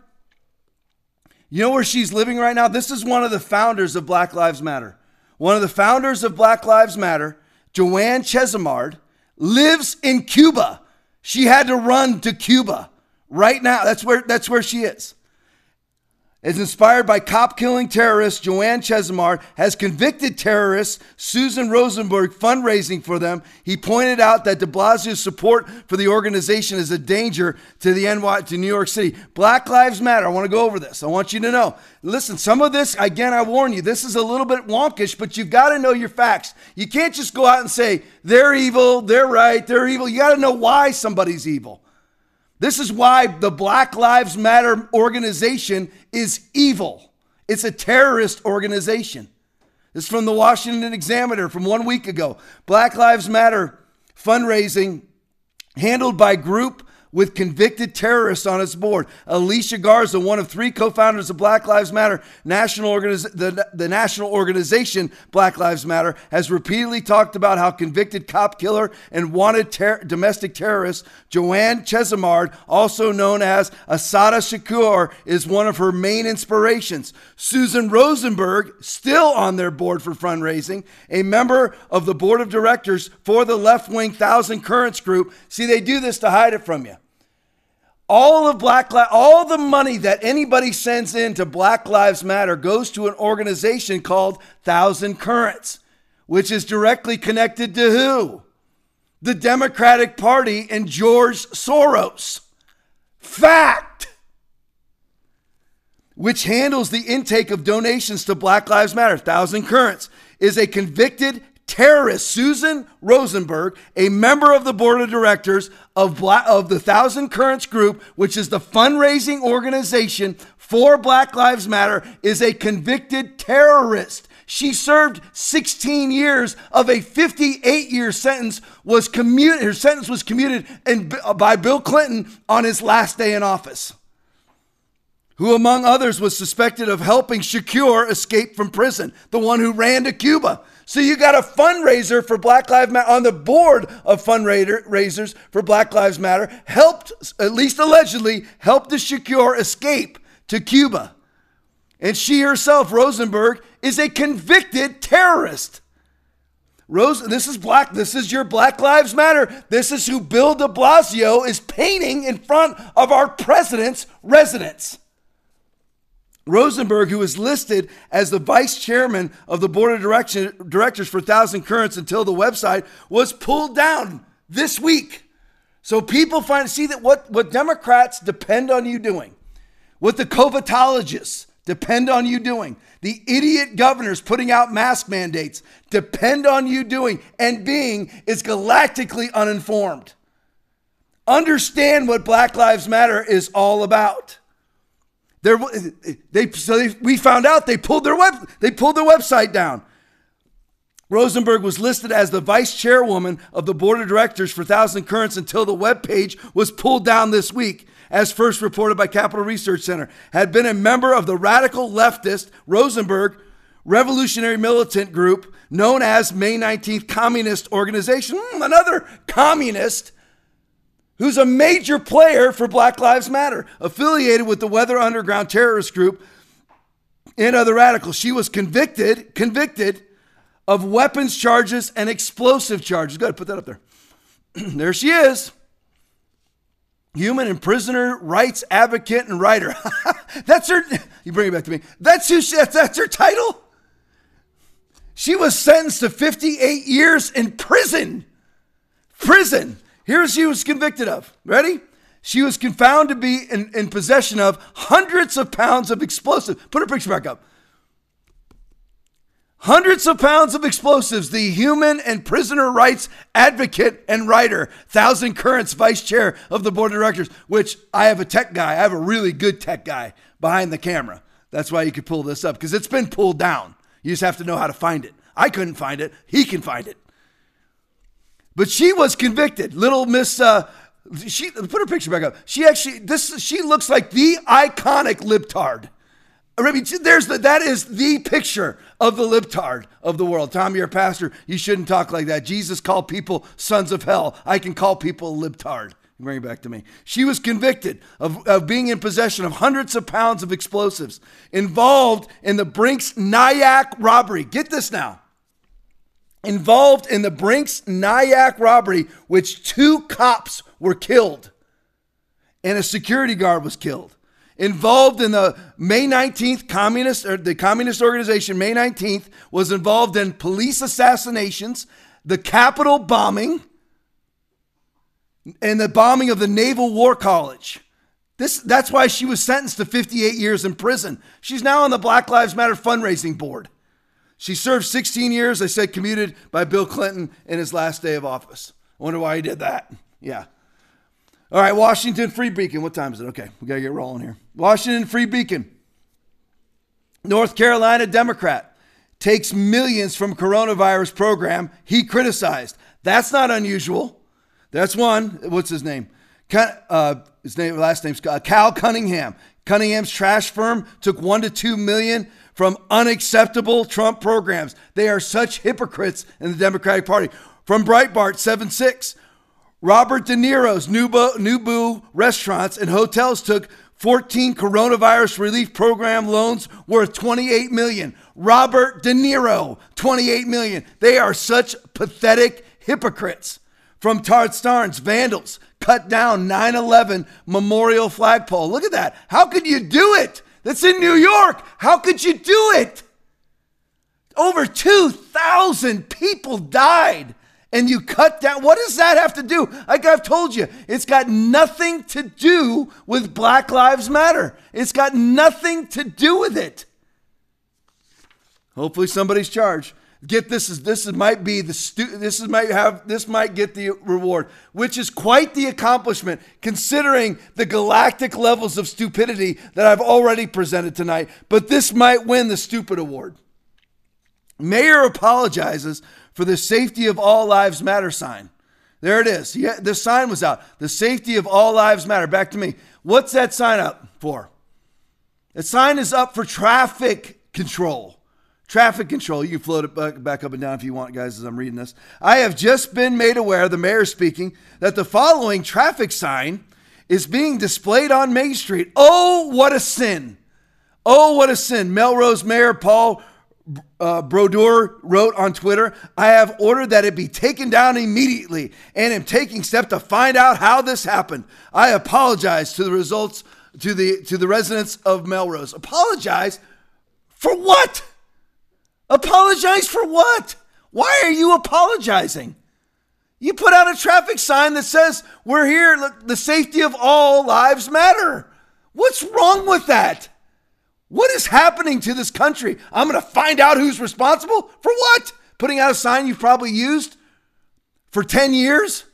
you know where she's living right now? This is one of the founders of Black Lives Matter. One of the founders of Black Lives Matter, Joanne Chesimard, lives in Cuba. She had to run to Cuba right now. That's where that's where she is. Is inspired by cop killing terrorist Joanne Chesimard, has convicted terrorist Susan Rosenberg fundraising for them. He pointed out that de Blasio's support for the organization is a danger to the NY to New York City. Black Lives Matter. I want to go over this. I want you to know. Listen, some of this, again, I warn you, this is a little bit wonkish, but you've got to know your facts. You can't just go out and say, they're evil, they're right, they're evil. You got to know why somebody's evil. This is why the Black Lives Matter organization is evil. It's a terrorist organization. This is from the Washington Examiner from one week ago. Black Lives Matter fundraising handled by group with convicted terrorists on its board. Alicia Garza, one of three co-founders of Black Lives Matter, national organiz- the, the national organization Black Lives Matter, has repeatedly talked about how convicted cop killer and wanted ter- domestic terrorist Joanne Chesimard, also known as Assata Shakur, is one of her main inspirations. Susan Rosenberg, still on their board for fundraising, a member of the board of directors for the left-wing Thousand Currents group. See, they do this to hide it from you. All of Black Li- all the money that anybody sends in to Black Lives Matter goes to an organization called Thousand Currents, which is directly connected to who? The Democratic Party and George Soros. Fact. Which handles the intake of donations to Black Lives Matter. Thousand Currents is a convicted terrorist Susan Rosenberg, a member of the board of directors of, Black, of the Thousand Currents Group, which is the fundraising organization for Black Lives Matter, is a convicted terrorist. She served 16 years of a 58 year sentence was commuted her sentence was commuted in, uh, by Bill Clinton on his last day in office. Who among others was suspected of helping Shakur escape from prison, the one who ran to Cuba. So you got a fundraiser for Black Lives Matter on the board of fundraisers for Black Lives Matter, helped, at least allegedly, helped the Shakur escape to Cuba. And she herself, Rosenberg, is a convicted terrorist. Rose, this is black. This is your Black Lives Matter. This is who Bill de Blasio is painting in front of our president's residence. Rosenberg, who is listed as the vice chairman of the board of direction, directors for Thousand Currents until the website was pulled down this week. So people find see that what, what Democrats depend on you doing, what the covidologists depend on you doing, the idiot governors putting out mask mandates depend on you doing and being is galactically uninformed. Understand what Black Lives Matter is all about. They, so they, we found out they pulled their web, they pulled their website down. Rosenberg was listed as the vice chairwoman of the board of directors for Thousand Currents until the web page was pulled down this week, as first reported by Capital Research Center. Had been a member of the radical leftist Rosenberg revolutionary militant group known as May 19th Communist Organization. Hmm, another communist who's a major player for Black Lives Matter, affiliated with the Weather Underground terrorist group and other radicals. She was convicted, convicted of weapons charges and explosive charges. Go ahead, put that up there. there she is. Human and prisoner rights advocate and writer. that's her. You bring it back to me. That's who. She, that's her title. She was sentenced to 58 years in prison. Prison. Here's she was convicted of. Ready? She was found to be in, in possession of hundreds of pounds of explosives. Put her picture back up. Hundreds of pounds of explosives. The human and prisoner rights advocate and writer, Thousand Currents vice chair of the board of directors, which I have a tech guy. I have a really good tech guy behind the camera. That's why you could pull this up because it's been pulled down. You just have to know how to find it. I couldn't find it. He can find it. But she was convicted. Little Miss, uh, she put her picture back up. She actually, this she looks like the iconic libtard. I mean, there's the, that is the picture of the libtard of the world. Tom, you're a pastor. You shouldn't talk like that. Jesus called people sons of hell. I can call people libtard. Bring it back to me. She was convicted of, of being in possession of hundreds of pounds of explosives, involved in the Brinks Nyack robbery. Get this now involved in the Brinks Nyack robbery, which two cops were killed and a security guard was killed. Involved in the May 19th communist or the communist organization May 19th was involved in police assassinations, the Capitol bombing, and the bombing of the Naval War College. This, that's why she was sentenced to 58 years in prison. She's now on the Black Lives Matter fundraising board. She served 16 years, I said, commuted by Bill Clinton in his last day of office. I wonder why he did that. Yeah. All right, Washington Free Beacon. What time is it? Okay, we got to get rolling here. Washington Free Beacon. North Carolina Democrat takes millions from coronavirus program he criticized. That's not unusual. That's one. What's his name? Uh, his name, last name's uh, Cal Cunningham. Cunningham's trash firm took one to two million from unacceptable Trump programs. They are such hypocrites in the Democratic Party. From Breitbart 7 6, Robert De Niro's Nobu, Nobu restaurants and hotels took 14 coronavirus relief program loans worth 28 million. Robert De Niro, 28 million. They are such pathetic hypocrites. From Todd Starnes, vandals cut down 9/11 memorial flagpole. Look at that. How could you do it? That's in New York. How could you do it? Over 2,000 people died and you cut down. What does that have to do? Like I've told you, it's got nothing to do with Black Lives Matter. It's got nothing to do with it. Hopefully somebody's charged. Get this is this is, might be the stu- this is might have this might get the reward, which is quite the accomplishment considering the galactic levels of stupidity that I've already presented tonight. But this might win the stupid award. Mayor apologizes for the safety of all lives matter sign. There it is. Yeah, the sign was out. The safety of all lives matter. Back to me. What's that sign up for? The sign is up for traffic control. Traffic control. You can float it back up and down if you want, guys, as I'm reading this. I have just been made aware, the mayor speaking, that the following traffic sign is being displayed on Main Street. Oh, what a sin. Oh, what a sin. Melrose Mayor Paul uh, Brodeur wrote on Twitter, I have ordered that it be taken down immediately and am taking steps to find out how this happened. I apologize to the results to the to the residents of Melrose. Apologize for what? Apologize for what? Why are you apologizing? You put out a traffic sign that says, We're here, the safety of all lives matter. What's wrong with that? What is happening to this country? I'm going to find out who's responsible for what? Putting out a sign you've probably used for 10 years?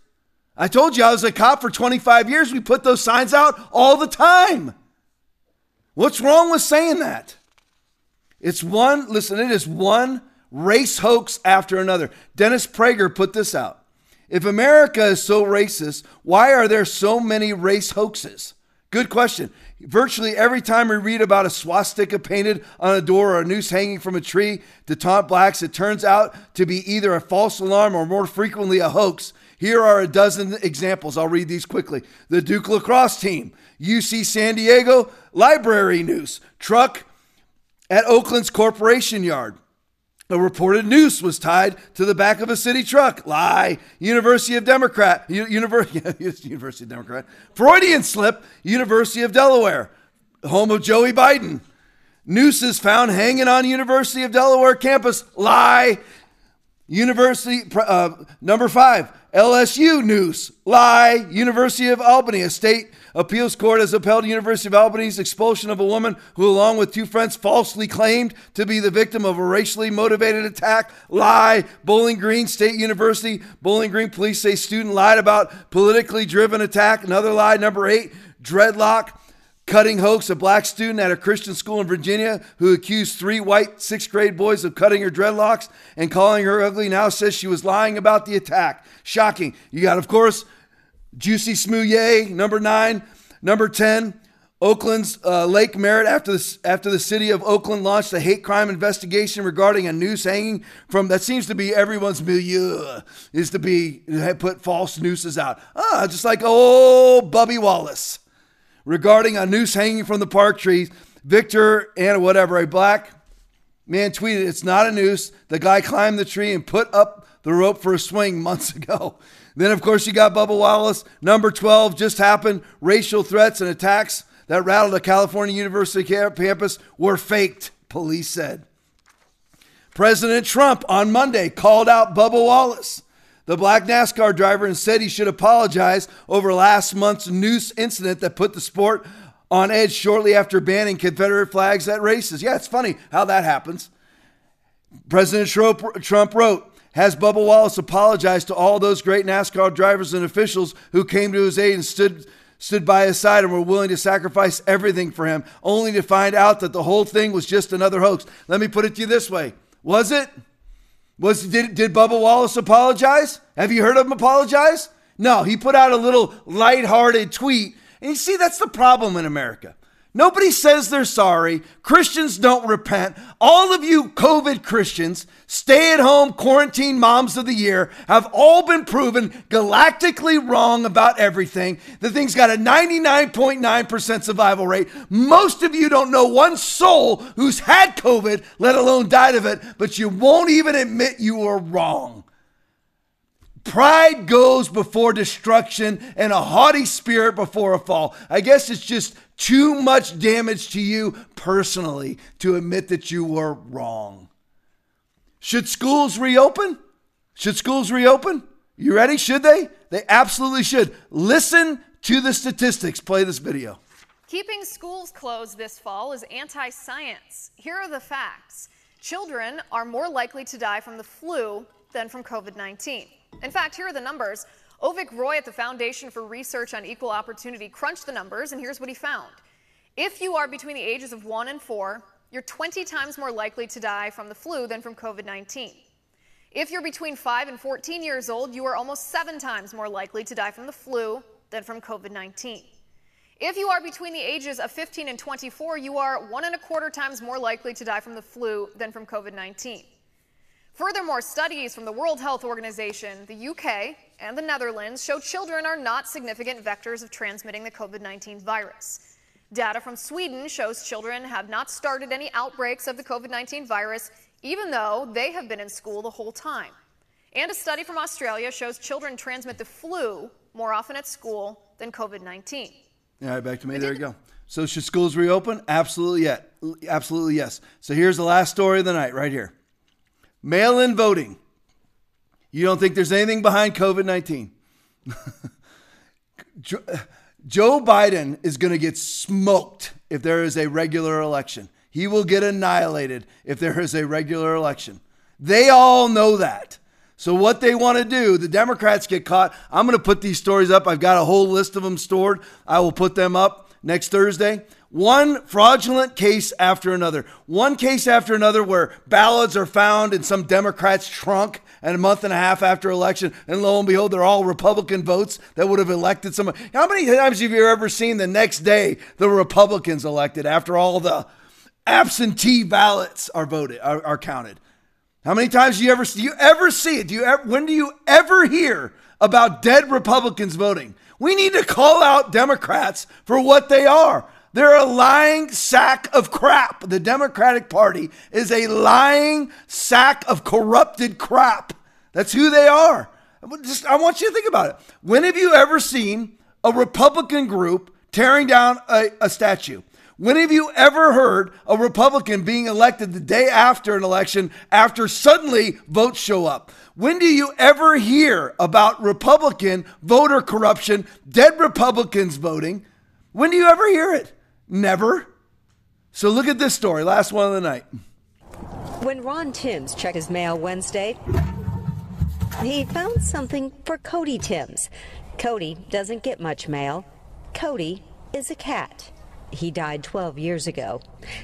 I told you I was a cop for 25 years. We put those signs out all the time. What's wrong with saying that? It's one, listen, it is one race hoax after another. Dennis Prager put this out. If America is so racist, why are there so many race hoaxes? Good question. Virtually every time we read about a swastika painted on a door or a noose hanging from a tree to taunt blacks, it turns out to be either a false alarm or more frequently a hoax. Here are a dozen examples. I'll read these quickly. The Duke lacrosse team, UC San Diego library noose, truck at Oakland's corporation yard. A reported noose was tied to the back of a city truck. Lie. University of Democrat. University, University of Democrat. Freudian slip. University of Delaware. Home of Joey Biden. Nooses found hanging on University of Delaware campus. Lie. University uh, number five. LSU noose. Lie. University of Albany. A state Appeals court has upheld University of Albany's expulsion of a woman who, along with two friends, falsely claimed to be the victim of a racially motivated attack. Lie. Bowling Green State University. Bowling Green police say student lied about politically driven attack. Another lie. Number eight. Dreadlock cutting hoax, a black student at a Christian school in Virginia who accused three white sixth grade boys of cutting her dreadlocks and calling her ugly now says she was lying about the attack. Shocking. You got, of course, Jussie Smollett, number nine. Number 10, Oakland's uh, Lake Merritt after the, after the city of Oakland launched a hate crime investigation regarding a noose hanging from that seems to be everyone's milieu is to be put false nooses out. Ah, just like old Bubba Wallace regarding a noose hanging from the park trees. Victor and whatever, a black man tweeted, It's not a noose. The guy climbed the tree and put up the rope for a swing months ago. Then, of course, you got Bubba Wallace. Number 12 just happened. Racial threats and attacks that rattled a California University campus were faked, police said. President Trump on Monday called out Bubba Wallace, the black NASCAR driver, and said he should apologize over last month's noose incident that put the sport on edge shortly after banning Confederate flags at races. Yeah, it's funny how that happens. President Trump wrote, has Bubba Wallace apologized to all those great NASCAR drivers and officials who came to his aid and stood stood by his side and were willing to sacrifice everything for him, only to find out that the whole thing was just another hoax. Let me put it to you this way. Was it? Was did, did Bubba Wallace apologize? Have you heard of him apologize? No, he put out a little lighthearted tweet. And you see, that's the problem in America. Nobody says they're sorry. Christians don't repent. All of you COVID Christians, stay at home quarantine moms of the year, have all been proven galactically wrong about everything. The thing's got a 99.9% survival rate. Most of you don't know one soul who's had COVID, let alone died of it, but you won't even admit you were wrong. Pride goes before destruction and a haughty spirit before a fall. I guess it's just too much damage to you personally to admit that you were wrong. Should schools reopen? Should schools reopen? You ready? Should they? They absolutely should. Listen to the statistics. Play this video. Keeping schools closed this fall is anti science. Here are the facts children are more likely to die from the flu than from COVID 19. In fact, here are the numbers. Avik Roy at the Foundation for Research on Equal Opportunity crunched the numbers, and here's what he found. If you are between the ages of 1 and 4, you're 20 times more likely to die from the flu than from COVID 19. If you're between 5 and 14 years old, you are almost seven times more likely to die from the flu than from COVID 19. If you are between the ages of 15 and 24, you are one and a quarter times more likely to die from the flu than from COVID 19. Furthermore, studies from the World Health Organization, the UK, and the Netherlands show children are not significant vectors of transmitting the COVID 19 virus. Data from Sweden shows children have not started any outbreaks of the COVID 19 virus, even though they have been in school the whole time. And a study from Australia shows children transmit the flu more often at school than COVID 19. All right, back to me. There you go. So, should schools reopen? Absolutely, yet. Absolutely, yes. So, here's the last story of the night right here. Mail in voting. You don't think there's anything behind COVID 19? Joe Biden is going to get smoked if there is a regular election. He will get annihilated if there is a regular election. They all know that. So, what they want to do, the Democrats get caught. I'm going to put these stories up. I've got a whole list of them stored. I will put them up next Thursday. One fraudulent case after another. One case after another where ballots are found in some Democrat's trunk and a month and a half after election, and lo and behold, they're all Republican votes that would have elected someone. How many times have you ever seen the next day the Republicans elected after all the absentee ballots are voted are, are counted? How many times do you ever do you ever see it? Do you ever, when do you ever hear about dead Republicans voting? We need to call out Democrats for what they are. They're a lying sack of crap. The Democratic Party is a lying sack of corrupted crap. That's who they are. Just, I want you to think about it. When have you ever seen a Republican group tearing down a, a statue? When have you ever heard a Republican being elected the day after an election after suddenly votes show up? When do you ever hear about Republican voter corruption, dead Republicans voting? When do you ever hear it? Never. So look at this story, last one of the night. When Ron Timms checked his mail Wednesday, he found something for Cody Timms. Cody doesn't get much mail. Cody is a cat. He died 12 years ago.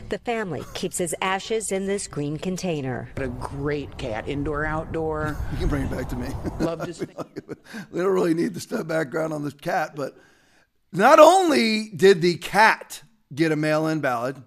The family keeps his ashes in this green container. A great cat, indoor, outdoor. You can bring it back to me. Loved his. we don't really need the stuff background on this cat, but not only did the cat get a mail in ballot.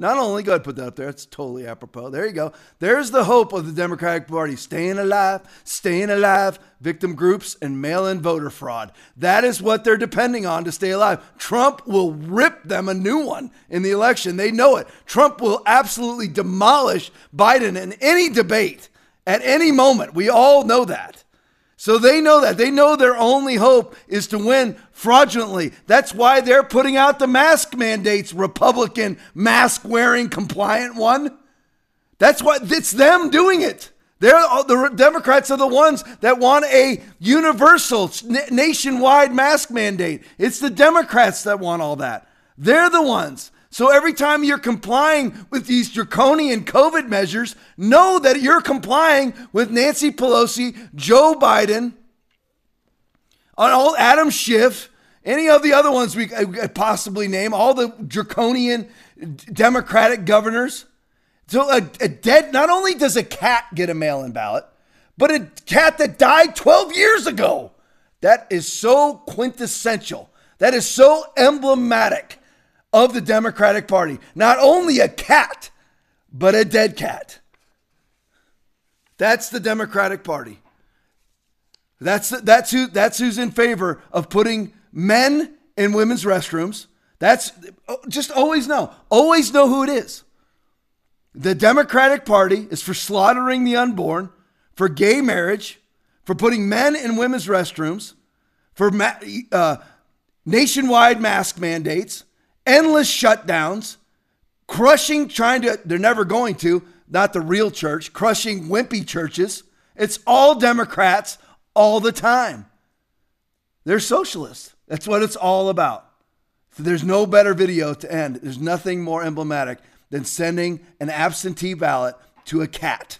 Not only, go ahead put that up there. It's totally apropos. There you go. There's the hope of the Democratic Party staying alive, staying alive, victim groups, and mail in voter fraud. That is what they're depending on to stay alive. Trump will rip them a new one in the election. They know it. Trump will absolutely demolish Biden in any debate at any moment. We all know that. So they know that. They know their only hope is to win fraudulently. That's why they're putting out the mask mandates, Republican mask wearing compliant one. That's why it's them doing it. They're the Democrats are the ones that want a universal nationwide mask mandate. It's the Democrats that want all that. They're the ones. So every time you're complying with these draconian COVID measures, know that you're complying with Nancy Pelosi, Joe Biden, all Adam Schiff, any of the other ones we could uh, possibly name, all the draconian Democratic governors. So a, a dead, not only does a cat get a mail-in ballot, but a cat that died 12 years ago That is so quintessential. That is so emblematic of the Democratic Party. Not only a cat, but a dead cat. That's the Democratic Party. That's that's who that's who's in favor of putting men in women's restrooms. That's just always know. Always know who it is. The Democratic Party is for slaughtering the unborn, for gay marriage, for putting men in women's restrooms, for ma- uh, nationwide mask mandates, endless shutdowns, crushing, trying to, they're never going to, not the real church, crushing wimpy churches. It's all Democrats all the time. They're socialists. That's what it's all about. So there's no better video to end. There's nothing more emblematic than sending an absentee ballot to a cat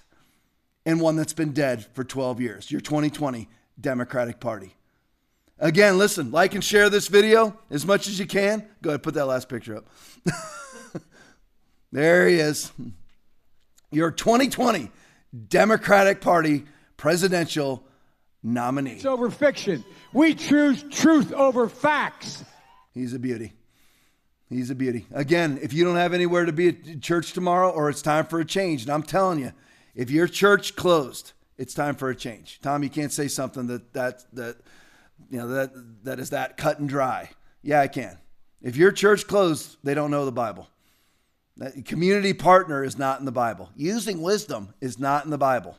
and one that's been dead for 12 years. Your 2020 Democratic Party. Again, listen, like and share this video as much as you can. Go ahead, put that last picture up. there he is. Your 2020 Democratic Party presidential nominee. It's over fiction. We choose truth over facts. He's a beauty. He's a beauty. Again, if you don't have anywhere to be at church tomorrow or it's time for a change, and I'm telling you, if your church closed, it's time for a change. Tom, you can't say something that that that you know that that is that cut and dry. Yeah, I can. If your church closed, they don't know the Bible. That community partner is not in the Bible. Using wisdom is not in the Bible.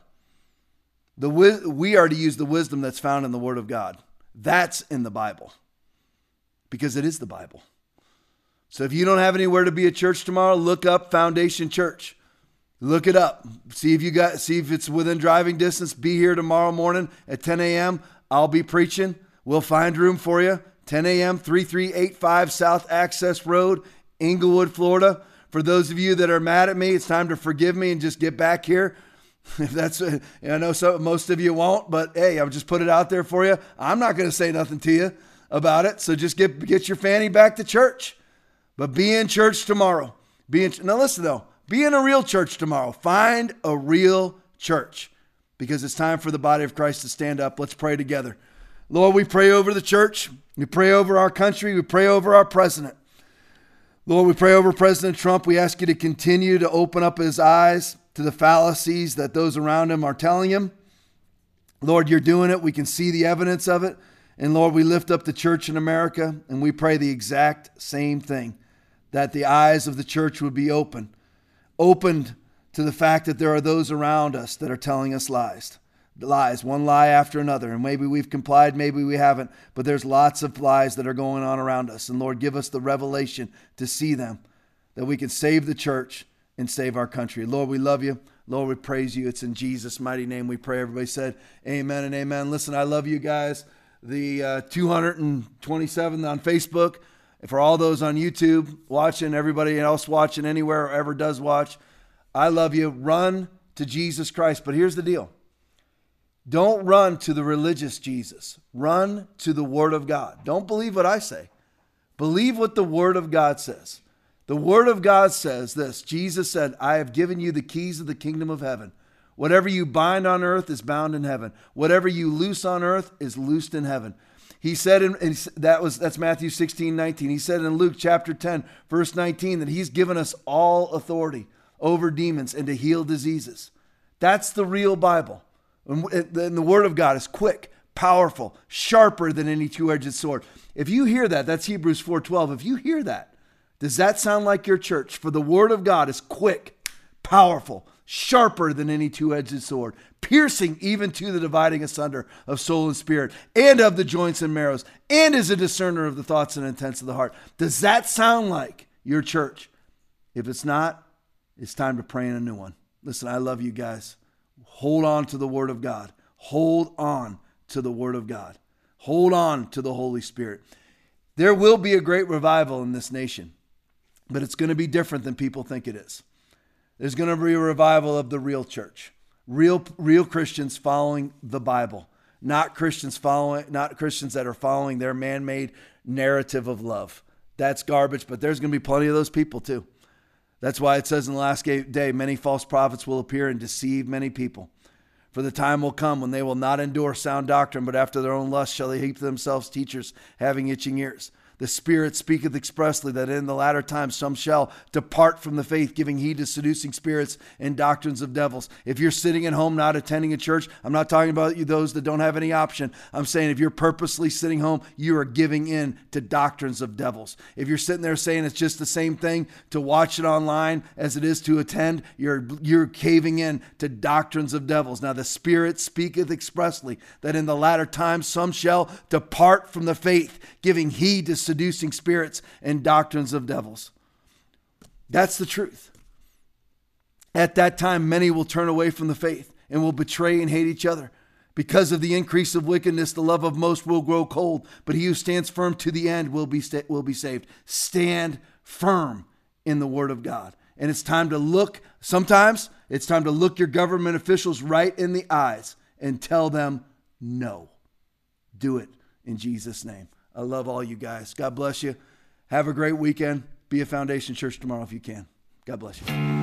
The we are to use the wisdom that's found in the Word of God. That's in the Bible because it is the Bible. So if you don't have anywhere to be a church tomorrow, look up Foundation Church. Look it up. See if you got see if it's within driving distance. Be here tomorrow morning at 10 a.m. I'll be preaching. We'll find room for you. 10 a.m. 3385 South Access Road, Englewood, Florida. For those of you that are mad at me, it's time to forgive me and just get back here. If that's, I know so most of you won't, but hey, I'll just put it out there for you. I'm not going to say nothing to you about it. So just get get your fanny back to church. But be in church tomorrow. Be in, now listen though, be in a real church tomorrow. Find a real church because it's time for the body of Christ to stand up. Let's pray together. Lord, we pray over the church. We pray over our country. We pray over our president. Lord, we pray over President Trump. We ask you to continue to open up his eyes to the fallacies that those around him are telling him. Lord, you're doing it. We can see the evidence of it. And Lord, we lift up the church in America and we pray the exact same thing that the eyes of the church would be open, opened to the fact that there are those around us that are telling us lies. Lies, one lie after another. And maybe we've complied, maybe we haven't, but there's lots of lies that are going on around us. And Lord, give us the revelation to see them, that we can save the church and save our country. Lord, we love you. Lord, we praise you. It's in Jesus' mighty name we pray. Everybody said, Amen and amen. Listen, I love you guys. The uh, 227 on Facebook for all those on YouTube watching, everybody else watching anywhere or ever does watch, I love you. Run to Jesus Christ. But here's the deal don't run to the religious Jesus, run to the Word of God. Don't believe what I say, believe what the Word of God says. The Word of God says this Jesus said, I have given you the keys of the kingdom of heaven. Whatever you bind on earth is bound in heaven. Whatever you loose on earth is loosed in heaven. He said, in, in, that was that's Matthew 16, 19. He said in Luke chapter 10, verse 19, that he's given us all authority over demons and to heal diseases. That's the real Bible. And the word of God is quick, powerful, sharper than any two-edged sword. If you hear that, that's Hebrews 4:12. If you hear that, does that sound like your church? For the word of God is quick, powerful, sharper than any two edged sword, piercing even to the dividing asunder of soul and spirit, and of the joints and marrows, and is a discerner of the thoughts and intents of the heart. Does that sound like your church? If it's not, it's time to pray in a new one. Listen, I love you guys. Hold on to the Word of God. Hold on to the Word of God. Hold on to the Holy Spirit. There will be a great revival in this nation, but it's going to be different than people think it is. There's going to be a revival of the real church. Real real Christians following the Bible, not Christians following not Christians that are following their man-made narrative of love. That's garbage, but there's going to be plenty of those people too. That's why it says in the last day many false prophets will appear and deceive many people. For the time will come when they will not endure sound doctrine, but after their own lust shall they heap to themselves teachers, having itching ears. The Spirit speaketh expressly that in the latter times some shall depart from the faith, giving heed to seducing spirits and doctrines of devils. If you're sitting at home not attending a church, I'm not talking about you those that don't have any option. I'm saying if you're purposely sitting home, you are giving in to doctrines of devils. If you're sitting there saying it's just the same thing to watch it online as it is to attend, you're you're caving in to doctrines of devils. Now the Spirit speaketh expressly that in the latter times some shall depart from the faith, giving heed to seducing spirits and doctrines of devils. That's the truth. At that time, many will turn away from the faith and will betray and hate each other. Because of the increase of wickedness, the love of most will grow cold, but he who stands firm to the end will be, sta- will be saved. Stand firm in the word of God. And it's time to look, sometimes it's time to look your government officials right in the eyes and tell them no. Do it in Jesus' name. I love all you guys. God bless you. Have a great weekend. Be a Foundation Church tomorrow if you can. God bless you.